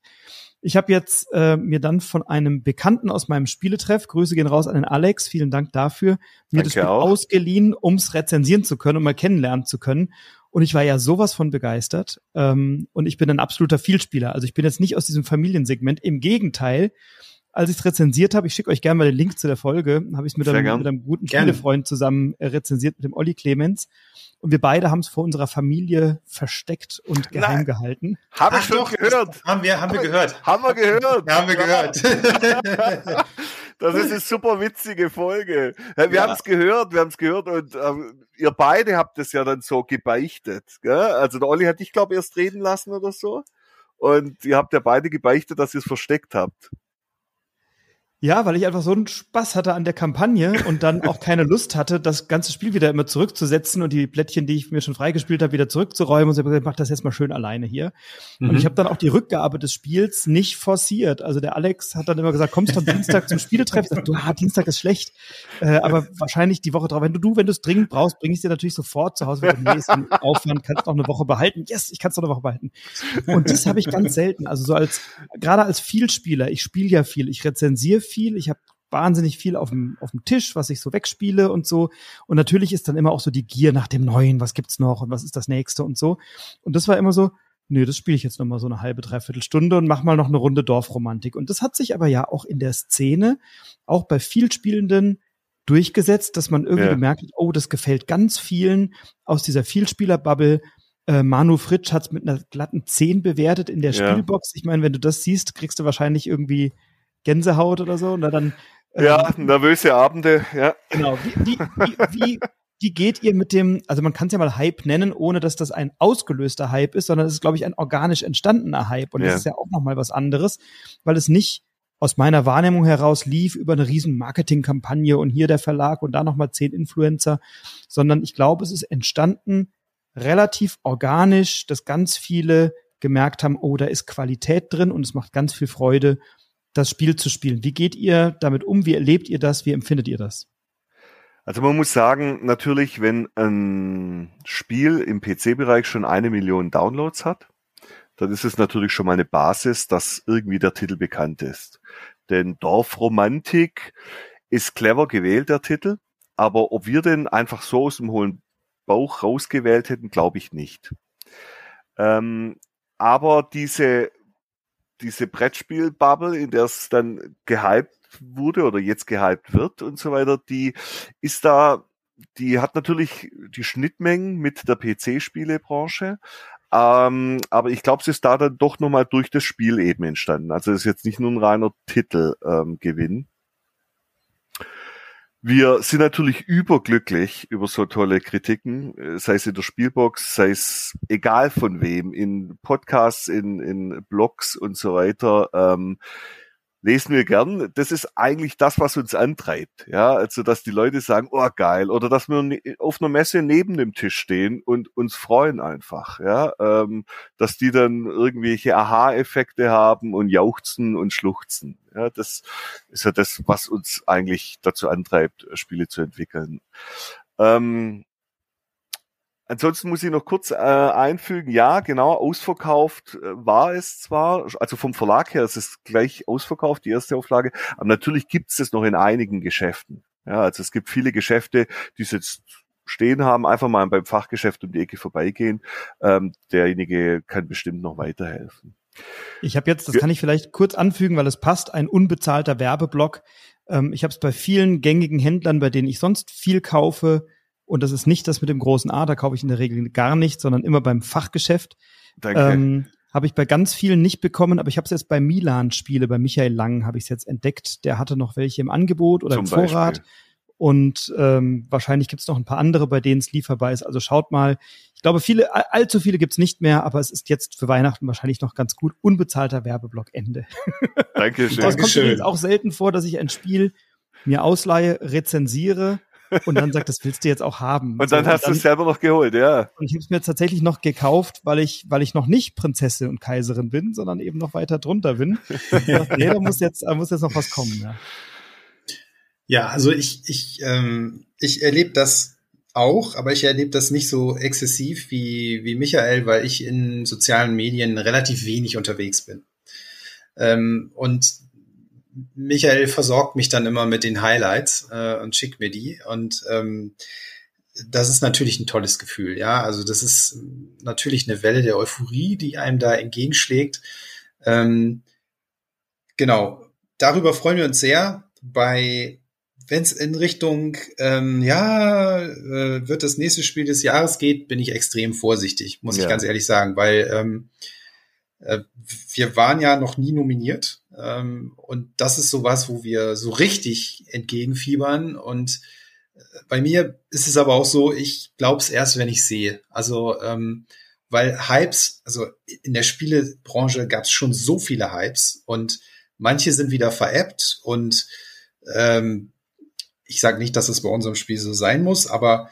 Ich habe jetzt äh, mir dann von einem Bekannten aus meinem Spieletreff, Grüße gehen raus an den Alex, vielen Dank dafür, mir Danke das Spiel auch. ausgeliehen, ums rezensieren zu können, um mal kennenlernen zu können. Und ich war ja sowas von begeistert. Ähm, und ich bin ein absoluter Vielspieler. Also ich bin jetzt nicht aus diesem Familiensegment. Im Gegenteil, als ich es rezensiert habe, ich schicke euch gerne mal den Link zu der Folge, habe ich es mit, einem, mit einem guten gerne. Spielefreund zusammen äh, rezensiert mit dem Olli Clemens. Und wir beide haben es vor unserer Familie versteckt und geheim Nein. gehalten. Habe ich schon doch, gehört. Haben wir, haben wir gehört. Haben wir gehört. haben wir gehört. Das ist eine super witzige Folge. Wir ja. haben es gehört, wir haben es gehört und äh, ihr beide habt es ja dann so gebeichtet. Gell? Also der Olli hat dich, glaube ich, erst reden lassen oder so. Und ihr habt ja beide gebeichtet, dass ihr es versteckt habt. Ja, weil ich einfach so einen Spaß hatte an der Kampagne und dann auch keine Lust hatte, das ganze Spiel wieder immer zurückzusetzen und die Plättchen, die ich mir schon freigespielt habe, wieder zurückzuräumen. Und so habe gesagt, mach das jetzt mal schön alleine hier. Mhm. Und ich habe dann auch die Rückgabe des Spiels nicht forciert. Also der Alex hat dann immer gesagt, kommst du am Dienstag zum Spieletreff? Ich sag, du, ah, Dienstag ist schlecht. Äh, aber wahrscheinlich die Woche drauf. Wenn du, du wenn du es dringend brauchst, bring ich dir natürlich sofort zu Hause. Wenn du ein Aufwand, kannst noch eine Woche behalten. Yes, ich kann es noch eine Woche behalten. Und das habe ich ganz selten. Also so als, gerade als Vielspieler, ich spiele ja viel, ich rezensiere viel, ich habe wahnsinnig viel auf dem, auf dem Tisch, was ich so wegspiele und so. Und natürlich ist dann immer auch so die Gier nach dem Neuen, was gibt's noch und was ist das nächste und so. Und das war immer so, nö, das spiele ich jetzt noch mal so eine halbe, dreiviertel Stunde und mach mal noch eine Runde Dorfromantik. Und das hat sich aber ja auch in der Szene, auch bei Vielspielenden durchgesetzt, dass man irgendwie ja. gemerkt hat, oh, das gefällt ganz vielen aus dieser Vielspieler-Bubble. Äh, Manu Fritsch hat's mit einer glatten 10 bewertet in der ja. Spielbox. Ich meine, wenn du das siehst, kriegst du wahrscheinlich irgendwie Gänsehaut oder so. Und dann, ähm, ja, nervöse Abende, ja. Genau. Wie, wie, wie, wie, geht ihr mit dem, also man kann es ja mal Hype nennen, ohne dass das ein ausgelöster Hype ist, sondern es ist, glaube ich, ein organisch entstandener Hype. Und ja. das ist ja auch nochmal was anderes, weil es nicht aus meiner Wahrnehmung heraus lief über eine riesen Marketingkampagne und hier der Verlag und da nochmal zehn Influencer, sondern ich glaube, es ist entstanden relativ organisch, dass ganz viele gemerkt haben, oh, da ist Qualität drin und es macht ganz viel Freude das Spiel zu spielen. Wie geht ihr damit um? Wie erlebt ihr das? Wie empfindet ihr das? Also man muss sagen, natürlich, wenn ein Spiel im PC-Bereich schon eine Million Downloads hat, dann ist es natürlich schon mal eine Basis, dass irgendwie der Titel bekannt ist. Denn Dorfromantik ist clever gewählt, der Titel. Aber ob wir den einfach so aus dem hohlen Bauch rausgewählt hätten, glaube ich nicht. Ähm, aber diese diese Brettspiel-Bubble, in der es dann gehypt wurde oder jetzt gehypt wird und so weiter, die ist da, die hat natürlich die Schnittmengen mit der PC-Spielebranche, ähm, aber ich glaube, es ist da dann doch nochmal durch das Spiel eben entstanden. Also es ist jetzt nicht nur ein reiner Titelgewinn. Ähm, wir sind natürlich überglücklich über so tolle Kritiken, äh, sei es in der Spielbox, sei es egal von wem, in Podcasts, in, in Blogs und so weiter. Ähm, lesen wir gern. Das ist eigentlich das, was uns antreibt. Ja, also, dass die Leute sagen, oh geil, oder dass wir ne, auf einer Messe neben dem Tisch stehen und uns freuen einfach. Ja, ähm, dass die dann irgendwelche Aha-Effekte haben und jauchzen und schluchzen. Ja, das ist ja das, was uns eigentlich dazu antreibt, Spiele zu entwickeln. Ähm, Ansonsten muss ich noch kurz äh, einfügen, ja, genau, ausverkauft äh, war es zwar, also vom Verlag her ist es gleich ausverkauft, die erste Auflage, aber natürlich gibt es das noch in einigen Geschäften. Ja, also es gibt viele Geschäfte, die es jetzt stehen haben, einfach mal beim Fachgeschäft um die Ecke vorbeigehen. Ähm, derjenige kann bestimmt noch weiterhelfen. Ich habe jetzt, das kann ich vielleicht kurz anfügen, weil es passt, ein unbezahlter Werbeblock. Ähm, ich habe es bei vielen gängigen Händlern, bei denen ich sonst viel kaufe, und das ist nicht das mit dem großen A, da kaufe ich in der Regel gar nicht, sondern immer beim Fachgeschäft. Danke. Ähm, habe ich bei ganz vielen nicht bekommen, aber ich habe es jetzt bei Milan-Spiele, bei Michael Lang habe ich es jetzt entdeckt. Der hatte noch welche im Angebot oder Zum im Vorrat. Beispiel. Und ähm, wahrscheinlich gibt es noch ein paar andere, bei denen es lieferbar ist. Also schaut mal. Ich glaube, viele, allzu viele gibt's nicht mehr, aber es ist jetzt für Weihnachten wahrscheinlich noch ganz gut. Unbezahlter Werbeblock Ende. Dankeschön. Das kommt mir auch selten vor, dass ich ein Spiel mir ausleihe, rezensiere und dann sagt, das willst du jetzt auch haben. Und dann so, hast du es selber noch geholt, ja. Und ich habe es mir tatsächlich noch gekauft, weil ich, weil ich noch nicht Prinzessin und Kaiserin bin, sondern eben noch weiter drunter bin. nee, da muss jetzt, da muss jetzt noch was kommen, ja. Ja, also ich, ich, ähm, ich erlebe das auch, aber ich erlebe das nicht so exzessiv wie, wie Michael, weil ich in sozialen Medien relativ wenig unterwegs bin. Ähm, und Michael versorgt mich dann immer mit den Highlights äh, und schickt mir die. Und ähm, das ist natürlich ein tolles Gefühl, ja. Also das ist natürlich eine Welle der Euphorie, die einem da entgegenschlägt. Ähm, genau. Darüber freuen wir uns sehr. Bei wenn es in Richtung, ähm, ja, äh, wird das nächste Spiel des Jahres geht, bin ich extrem vorsichtig, muss ja. ich ganz ehrlich sagen, weil ähm, äh, wir waren ja noch nie nominiert ähm, und das ist sowas, wo wir so richtig entgegenfiebern und äh, bei mir ist es aber auch so, ich glaube es erst, wenn ich sehe. Also ähm, weil Hypes, also in der Spielebranche gab es schon so viele Hypes und manche sind wieder veräppt und ähm, ich sage nicht, dass es bei unserem Spiel so sein muss, aber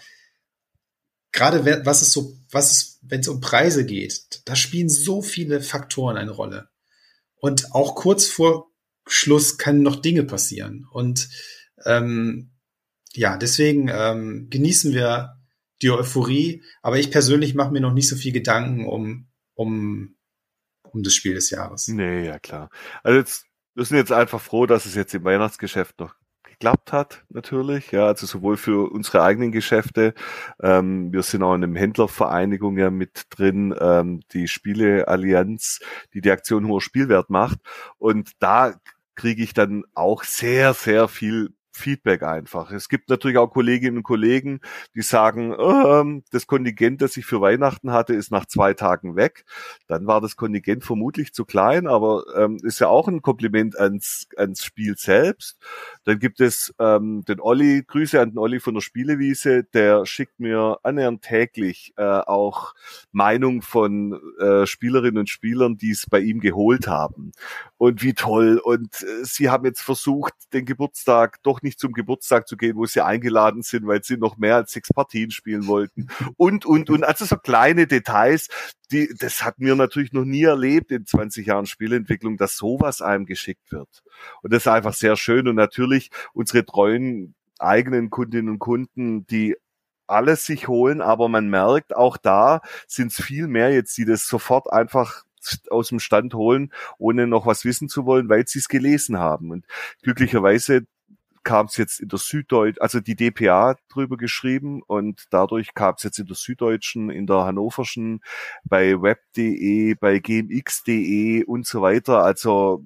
gerade was ist so, was wenn es um Preise geht, da spielen so viele Faktoren eine Rolle. Und auch kurz vor Schluss können noch Dinge passieren. Und ähm, ja, deswegen ähm, genießen wir die Euphorie. Aber ich persönlich mache mir noch nicht so viel Gedanken um, um, um das Spiel des Jahres. Nee, ja klar. Also jetzt, wir sind jetzt einfach froh, dass es jetzt im Weihnachtsgeschäft noch geklappt hat, natürlich. Ja, also sowohl für unsere eigenen Geschäfte. Ähm, wir sind auch in einem Händlervereinigung ja mit drin, ähm, die Spieleallianz, die die Aktion hoher Spielwert macht. Und da kriege ich dann auch sehr, sehr viel Feedback einfach. Es gibt natürlich auch Kolleginnen und Kollegen, die sagen, ähm, das Kontingent, das ich für Weihnachten hatte, ist nach zwei Tagen weg. Dann war das Kontingent vermutlich zu klein, aber ähm, ist ja auch ein Kompliment ans, ans Spiel selbst. Dann gibt es ähm, den Olli, Grüße an den Olli von der Spielewiese, der schickt mir annähernd täglich äh, auch Meinung von äh, Spielerinnen und Spielern, die es bei ihm geholt haben. Und wie toll. Und äh, sie haben jetzt versucht, den Geburtstag doch nicht zum Geburtstag zu gehen, wo sie eingeladen sind, weil sie noch mehr als sechs Partien spielen wollten. Und, und, und. Also so kleine Details, die, das hat mir natürlich noch nie erlebt in 20 Jahren Spielentwicklung, dass sowas einem geschickt wird. Und das ist einfach sehr schön. Und natürlich unsere treuen eigenen Kundinnen und Kunden, die alles sich holen, aber man merkt, auch da sind es viel mehr jetzt, die das sofort einfach aus dem Stand holen, ohne noch was wissen zu wollen, weil sie es gelesen haben. Und glücklicherweise kam es jetzt in der Süddeutschen, also die DPA drüber geschrieben und dadurch kam es jetzt in der Süddeutschen, in der Hannoverschen, bei web.de, bei gmx.de und so weiter. Also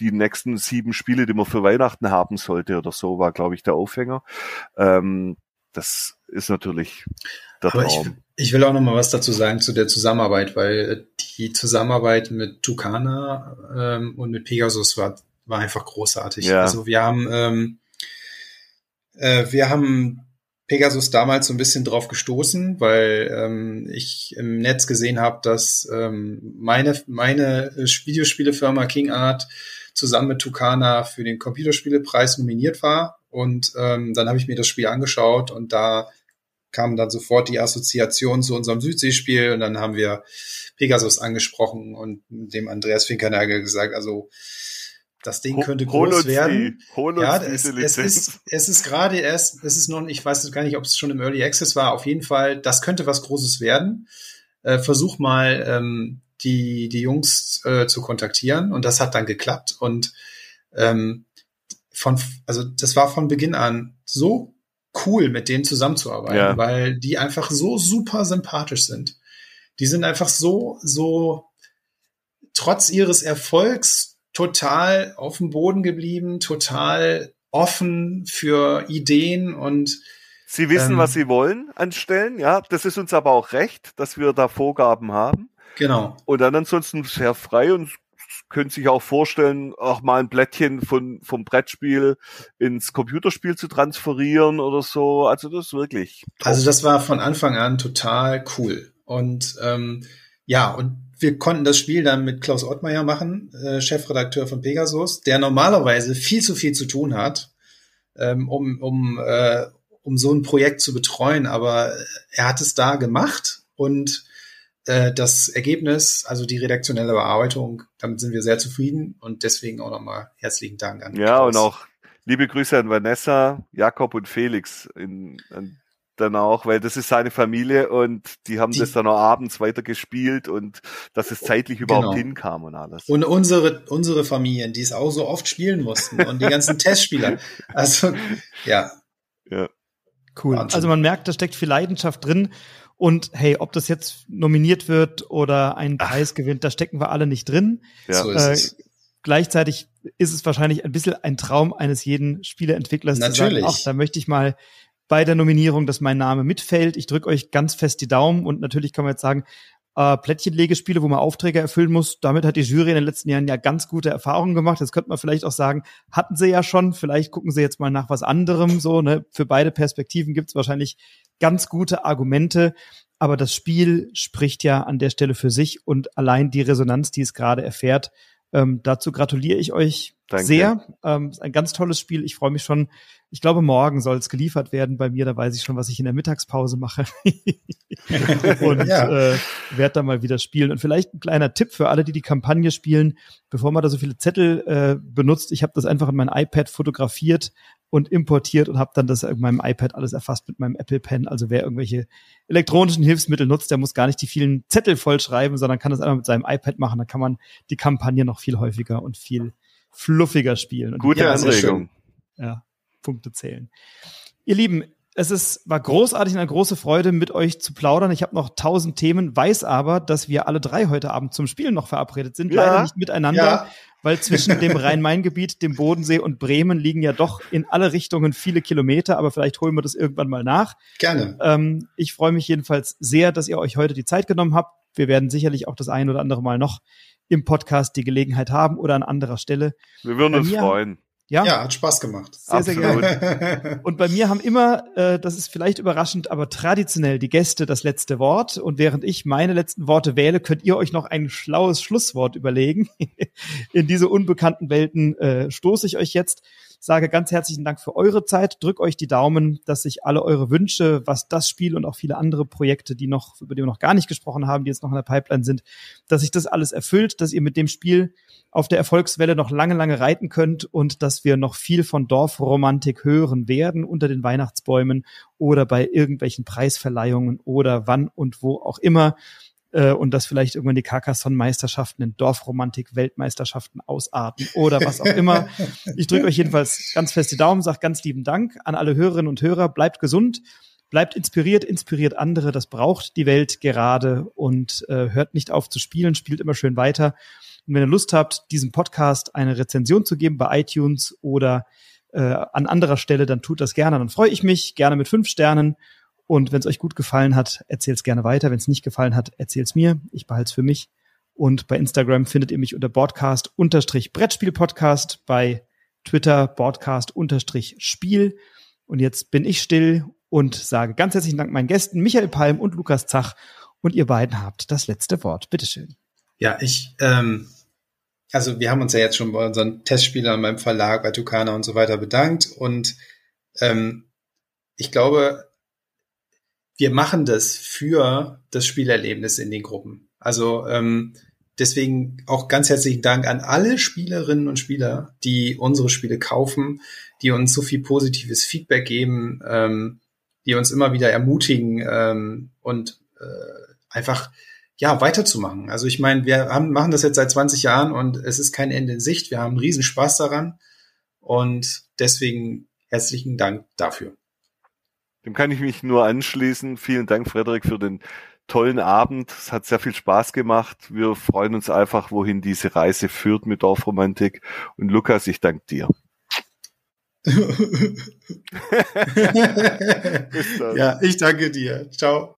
die nächsten sieben Spiele, die man für Weihnachten haben sollte oder so, war, glaube ich, der Aufhänger. Ähm, das ist natürlich der Aber Traum. Ich, ich will auch noch mal was dazu sagen zu der Zusammenarbeit, weil die Zusammenarbeit mit Tucana ähm, und mit Pegasus war war einfach großartig. Ja. Also wir haben, ähm, äh, wir haben Pegasus damals so ein bisschen drauf gestoßen, weil ähm, ich im Netz gesehen habe, dass ähm, meine, meine Videospielefirma King Art zusammen mit Tucana für den Computerspielepreis nominiert war. Und ähm, dann habe ich mir das Spiel angeschaut und da kam dann sofort die Assoziation zu unserem Südseespiel und dann haben wir Pegasus angesprochen und dem Andreas Finkernagel gesagt, also das Ding könnte groß werden. Ja, es, es, ist, es ist gerade erst, es ist noch, ich weiß gar nicht, ob es schon im Early Access war. Auf jeden Fall, das könnte was Großes werden. Äh, versuch mal, ähm, die, die Jungs äh, zu kontaktieren. Und das hat dann geklappt. Und ähm, von, also das war von Beginn an so cool, mit denen zusammenzuarbeiten, ja. weil die einfach so super sympathisch sind. Die sind einfach so, so trotz ihres Erfolgs total auf dem Boden geblieben, total offen für Ideen und Sie wissen, ähm, was sie wollen anstellen, ja. Das ist uns aber auch recht, dass wir da Vorgaben haben. Genau. Und dann ansonsten sehr frei und können sich auch vorstellen, auch mal ein Blättchen von, vom Brettspiel ins Computerspiel zu transferieren oder so. Also das ist wirklich. Top. Also das war von Anfang an total cool. Und ähm, ja, und wir konnten das Spiel dann mit Klaus Ottmeier machen, äh, Chefredakteur von Pegasus, der normalerweise viel zu viel zu tun hat, ähm, um, um, äh, um so ein Projekt zu betreuen. Aber er hat es da gemacht und äh, das Ergebnis, also die redaktionelle Bearbeitung, damit sind wir sehr zufrieden und deswegen auch nochmal herzlichen Dank an. Ja, Klaus. und auch liebe Grüße an Vanessa, Jakob und Felix in, an, dann auch, weil das ist seine Familie und die haben die, das dann auch abends weitergespielt und dass es zeitlich überhaupt genau. hinkam und alles. Und unsere, unsere Familien, die es auch so oft spielen mussten und die ganzen Testspieler. Also, ja. Ja. Cool. Wahnsinn. Also man merkt, da steckt viel Leidenschaft drin und hey, ob das jetzt nominiert wird oder einen Preis Ach. gewinnt, da stecken wir alle nicht drin. Ja. So ist äh, es. Gleichzeitig ist es wahrscheinlich ein bisschen ein Traum eines jeden Spieleentwicklers Natürlich. zu sagen, ach, da möchte ich mal bei der Nominierung, dass mein Name mitfällt. Ich drücke euch ganz fest die Daumen und natürlich kann man jetzt sagen, äh, Plättchenlegespiele, wo man Aufträge erfüllen muss. Damit hat die Jury in den letzten Jahren ja ganz gute Erfahrungen gemacht. Das könnte man vielleicht auch sagen, hatten sie ja schon. Vielleicht gucken sie jetzt mal nach was anderem. So, ne? Für beide Perspektiven gibt es wahrscheinlich ganz gute Argumente. Aber das Spiel spricht ja an der Stelle für sich und allein die Resonanz, die es gerade erfährt, ähm, dazu gratuliere ich euch Danke. sehr. Ähm, ist ein ganz tolles Spiel. Ich freue mich schon. Ich glaube, morgen soll es geliefert werden bei mir. Da weiß ich schon, was ich in der Mittagspause mache. und ja. äh, werde da mal wieder spielen. Und vielleicht ein kleiner Tipp für alle, die die Kampagne spielen, bevor man da so viele Zettel äh, benutzt. Ich habe das einfach in mein iPad fotografiert und importiert und habe dann das in meinem iPad alles erfasst mit meinem Apple Pen. Also wer irgendwelche elektronischen Hilfsmittel nutzt, der muss gar nicht die vielen Zettel vollschreiben, sondern kann das einfach mit seinem iPad machen. Da kann man die Kampagne noch viel häufiger und viel fluffiger spielen. Und Gute Anregung. Ja, Punkte zählen. Ihr Lieben, es ist, war großartig und eine große Freude, mit euch zu plaudern. Ich habe noch tausend Themen, weiß aber, dass wir alle drei heute Abend zum Spielen noch verabredet sind. Ja. Leider nicht miteinander, ja. Weil zwischen dem Rhein-Main-Gebiet, dem Bodensee und Bremen liegen ja doch in alle Richtungen viele Kilometer, aber vielleicht holen wir das irgendwann mal nach. Gerne. Ähm, ich freue mich jedenfalls sehr, dass ihr euch heute die Zeit genommen habt. Wir werden sicherlich auch das ein oder andere Mal noch im Podcast die Gelegenheit haben oder an anderer Stelle. Wir würden uns freuen. Ja, ja, hat Spaß gemacht. Sehr, Absolut. sehr gerne. Und bei mir haben immer, äh, das ist vielleicht überraschend, aber traditionell die Gäste das letzte Wort. Und während ich meine letzten Worte wähle, könnt ihr euch noch ein schlaues Schlusswort überlegen. In diese unbekannten Welten äh, stoße ich euch jetzt sage ganz herzlichen Dank für eure Zeit, drück euch die Daumen, dass sich alle eure Wünsche, was das Spiel und auch viele andere Projekte, die noch, über die wir noch gar nicht gesprochen haben, die jetzt noch in der Pipeline sind, dass sich das alles erfüllt, dass ihr mit dem Spiel auf der Erfolgswelle noch lange, lange reiten könnt und dass wir noch viel von Dorfromantik hören werden unter den Weihnachtsbäumen oder bei irgendwelchen Preisverleihungen oder wann und wo auch immer äh, und dass vielleicht irgendwann die Carcassonne-Meisterschaften in Dorfromantik-Weltmeisterschaften ausarten oder was auch immer. ich drücke euch jedenfalls ganz fest die Daumen, sage ganz lieben Dank an alle Hörerinnen und Hörer. Bleibt gesund, bleibt inspiriert, inspiriert andere. Das braucht die Welt gerade und äh, hört nicht auf zu spielen, spielt immer schön weiter. Und wenn ihr Lust habt, diesem Podcast eine Rezension zu geben bei iTunes oder äh, an anderer Stelle, dann tut das gerne. Dann freue ich mich gerne mit fünf Sternen und wenn es euch gut gefallen hat, erzählt es gerne weiter. Wenn es nicht gefallen hat, erzählt es mir. Ich behalte es für mich. Und bei Instagram findet ihr mich unter Broadcast-Brettspiel-Podcast, bei Twitter Broadcast-Spiel. Und jetzt bin ich still und sage ganz herzlichen Dank meinen Gästen Michael Palm und Lukas Zach. Und ihr beiden habt das letzte Wort. Bitteschön. Ja, ich, ähm, also wir haben uns ja jetzt schon bei unseren Testspielern beim Verlag, bei Tucana und so weiter bedankt. Und ähm, ich glaube, wir machen das für das Spielerlebnis in den Gruppen. Also ähm, deswegen auch ganz herzlichen Dank an alle Spielerinnen und Spieler, die unsere Spiele kaufen, die uns so viel positives Feedback geben, ähm, die uns immer wieder ermutigen ähm, und äh, einfach ja weiterzumachen. Also ich meine, wir haben, machen das jetzt seit 20 Jahren und es ist kein Ende in Sicht. Wir haben riesen Spaß daran und deswegen herzlichen Dank dafür. Dem kann ich mich nur anschließen. Vielen Dank, Frederik, für den tollen Abend. Es hat sehr viel Spaß gemacht. Wir freuen uns einfach, wohin diese Reise führt mit Dorfromantik. Und Lukas, ich danke dir. ja, ich danke dir. Ciao.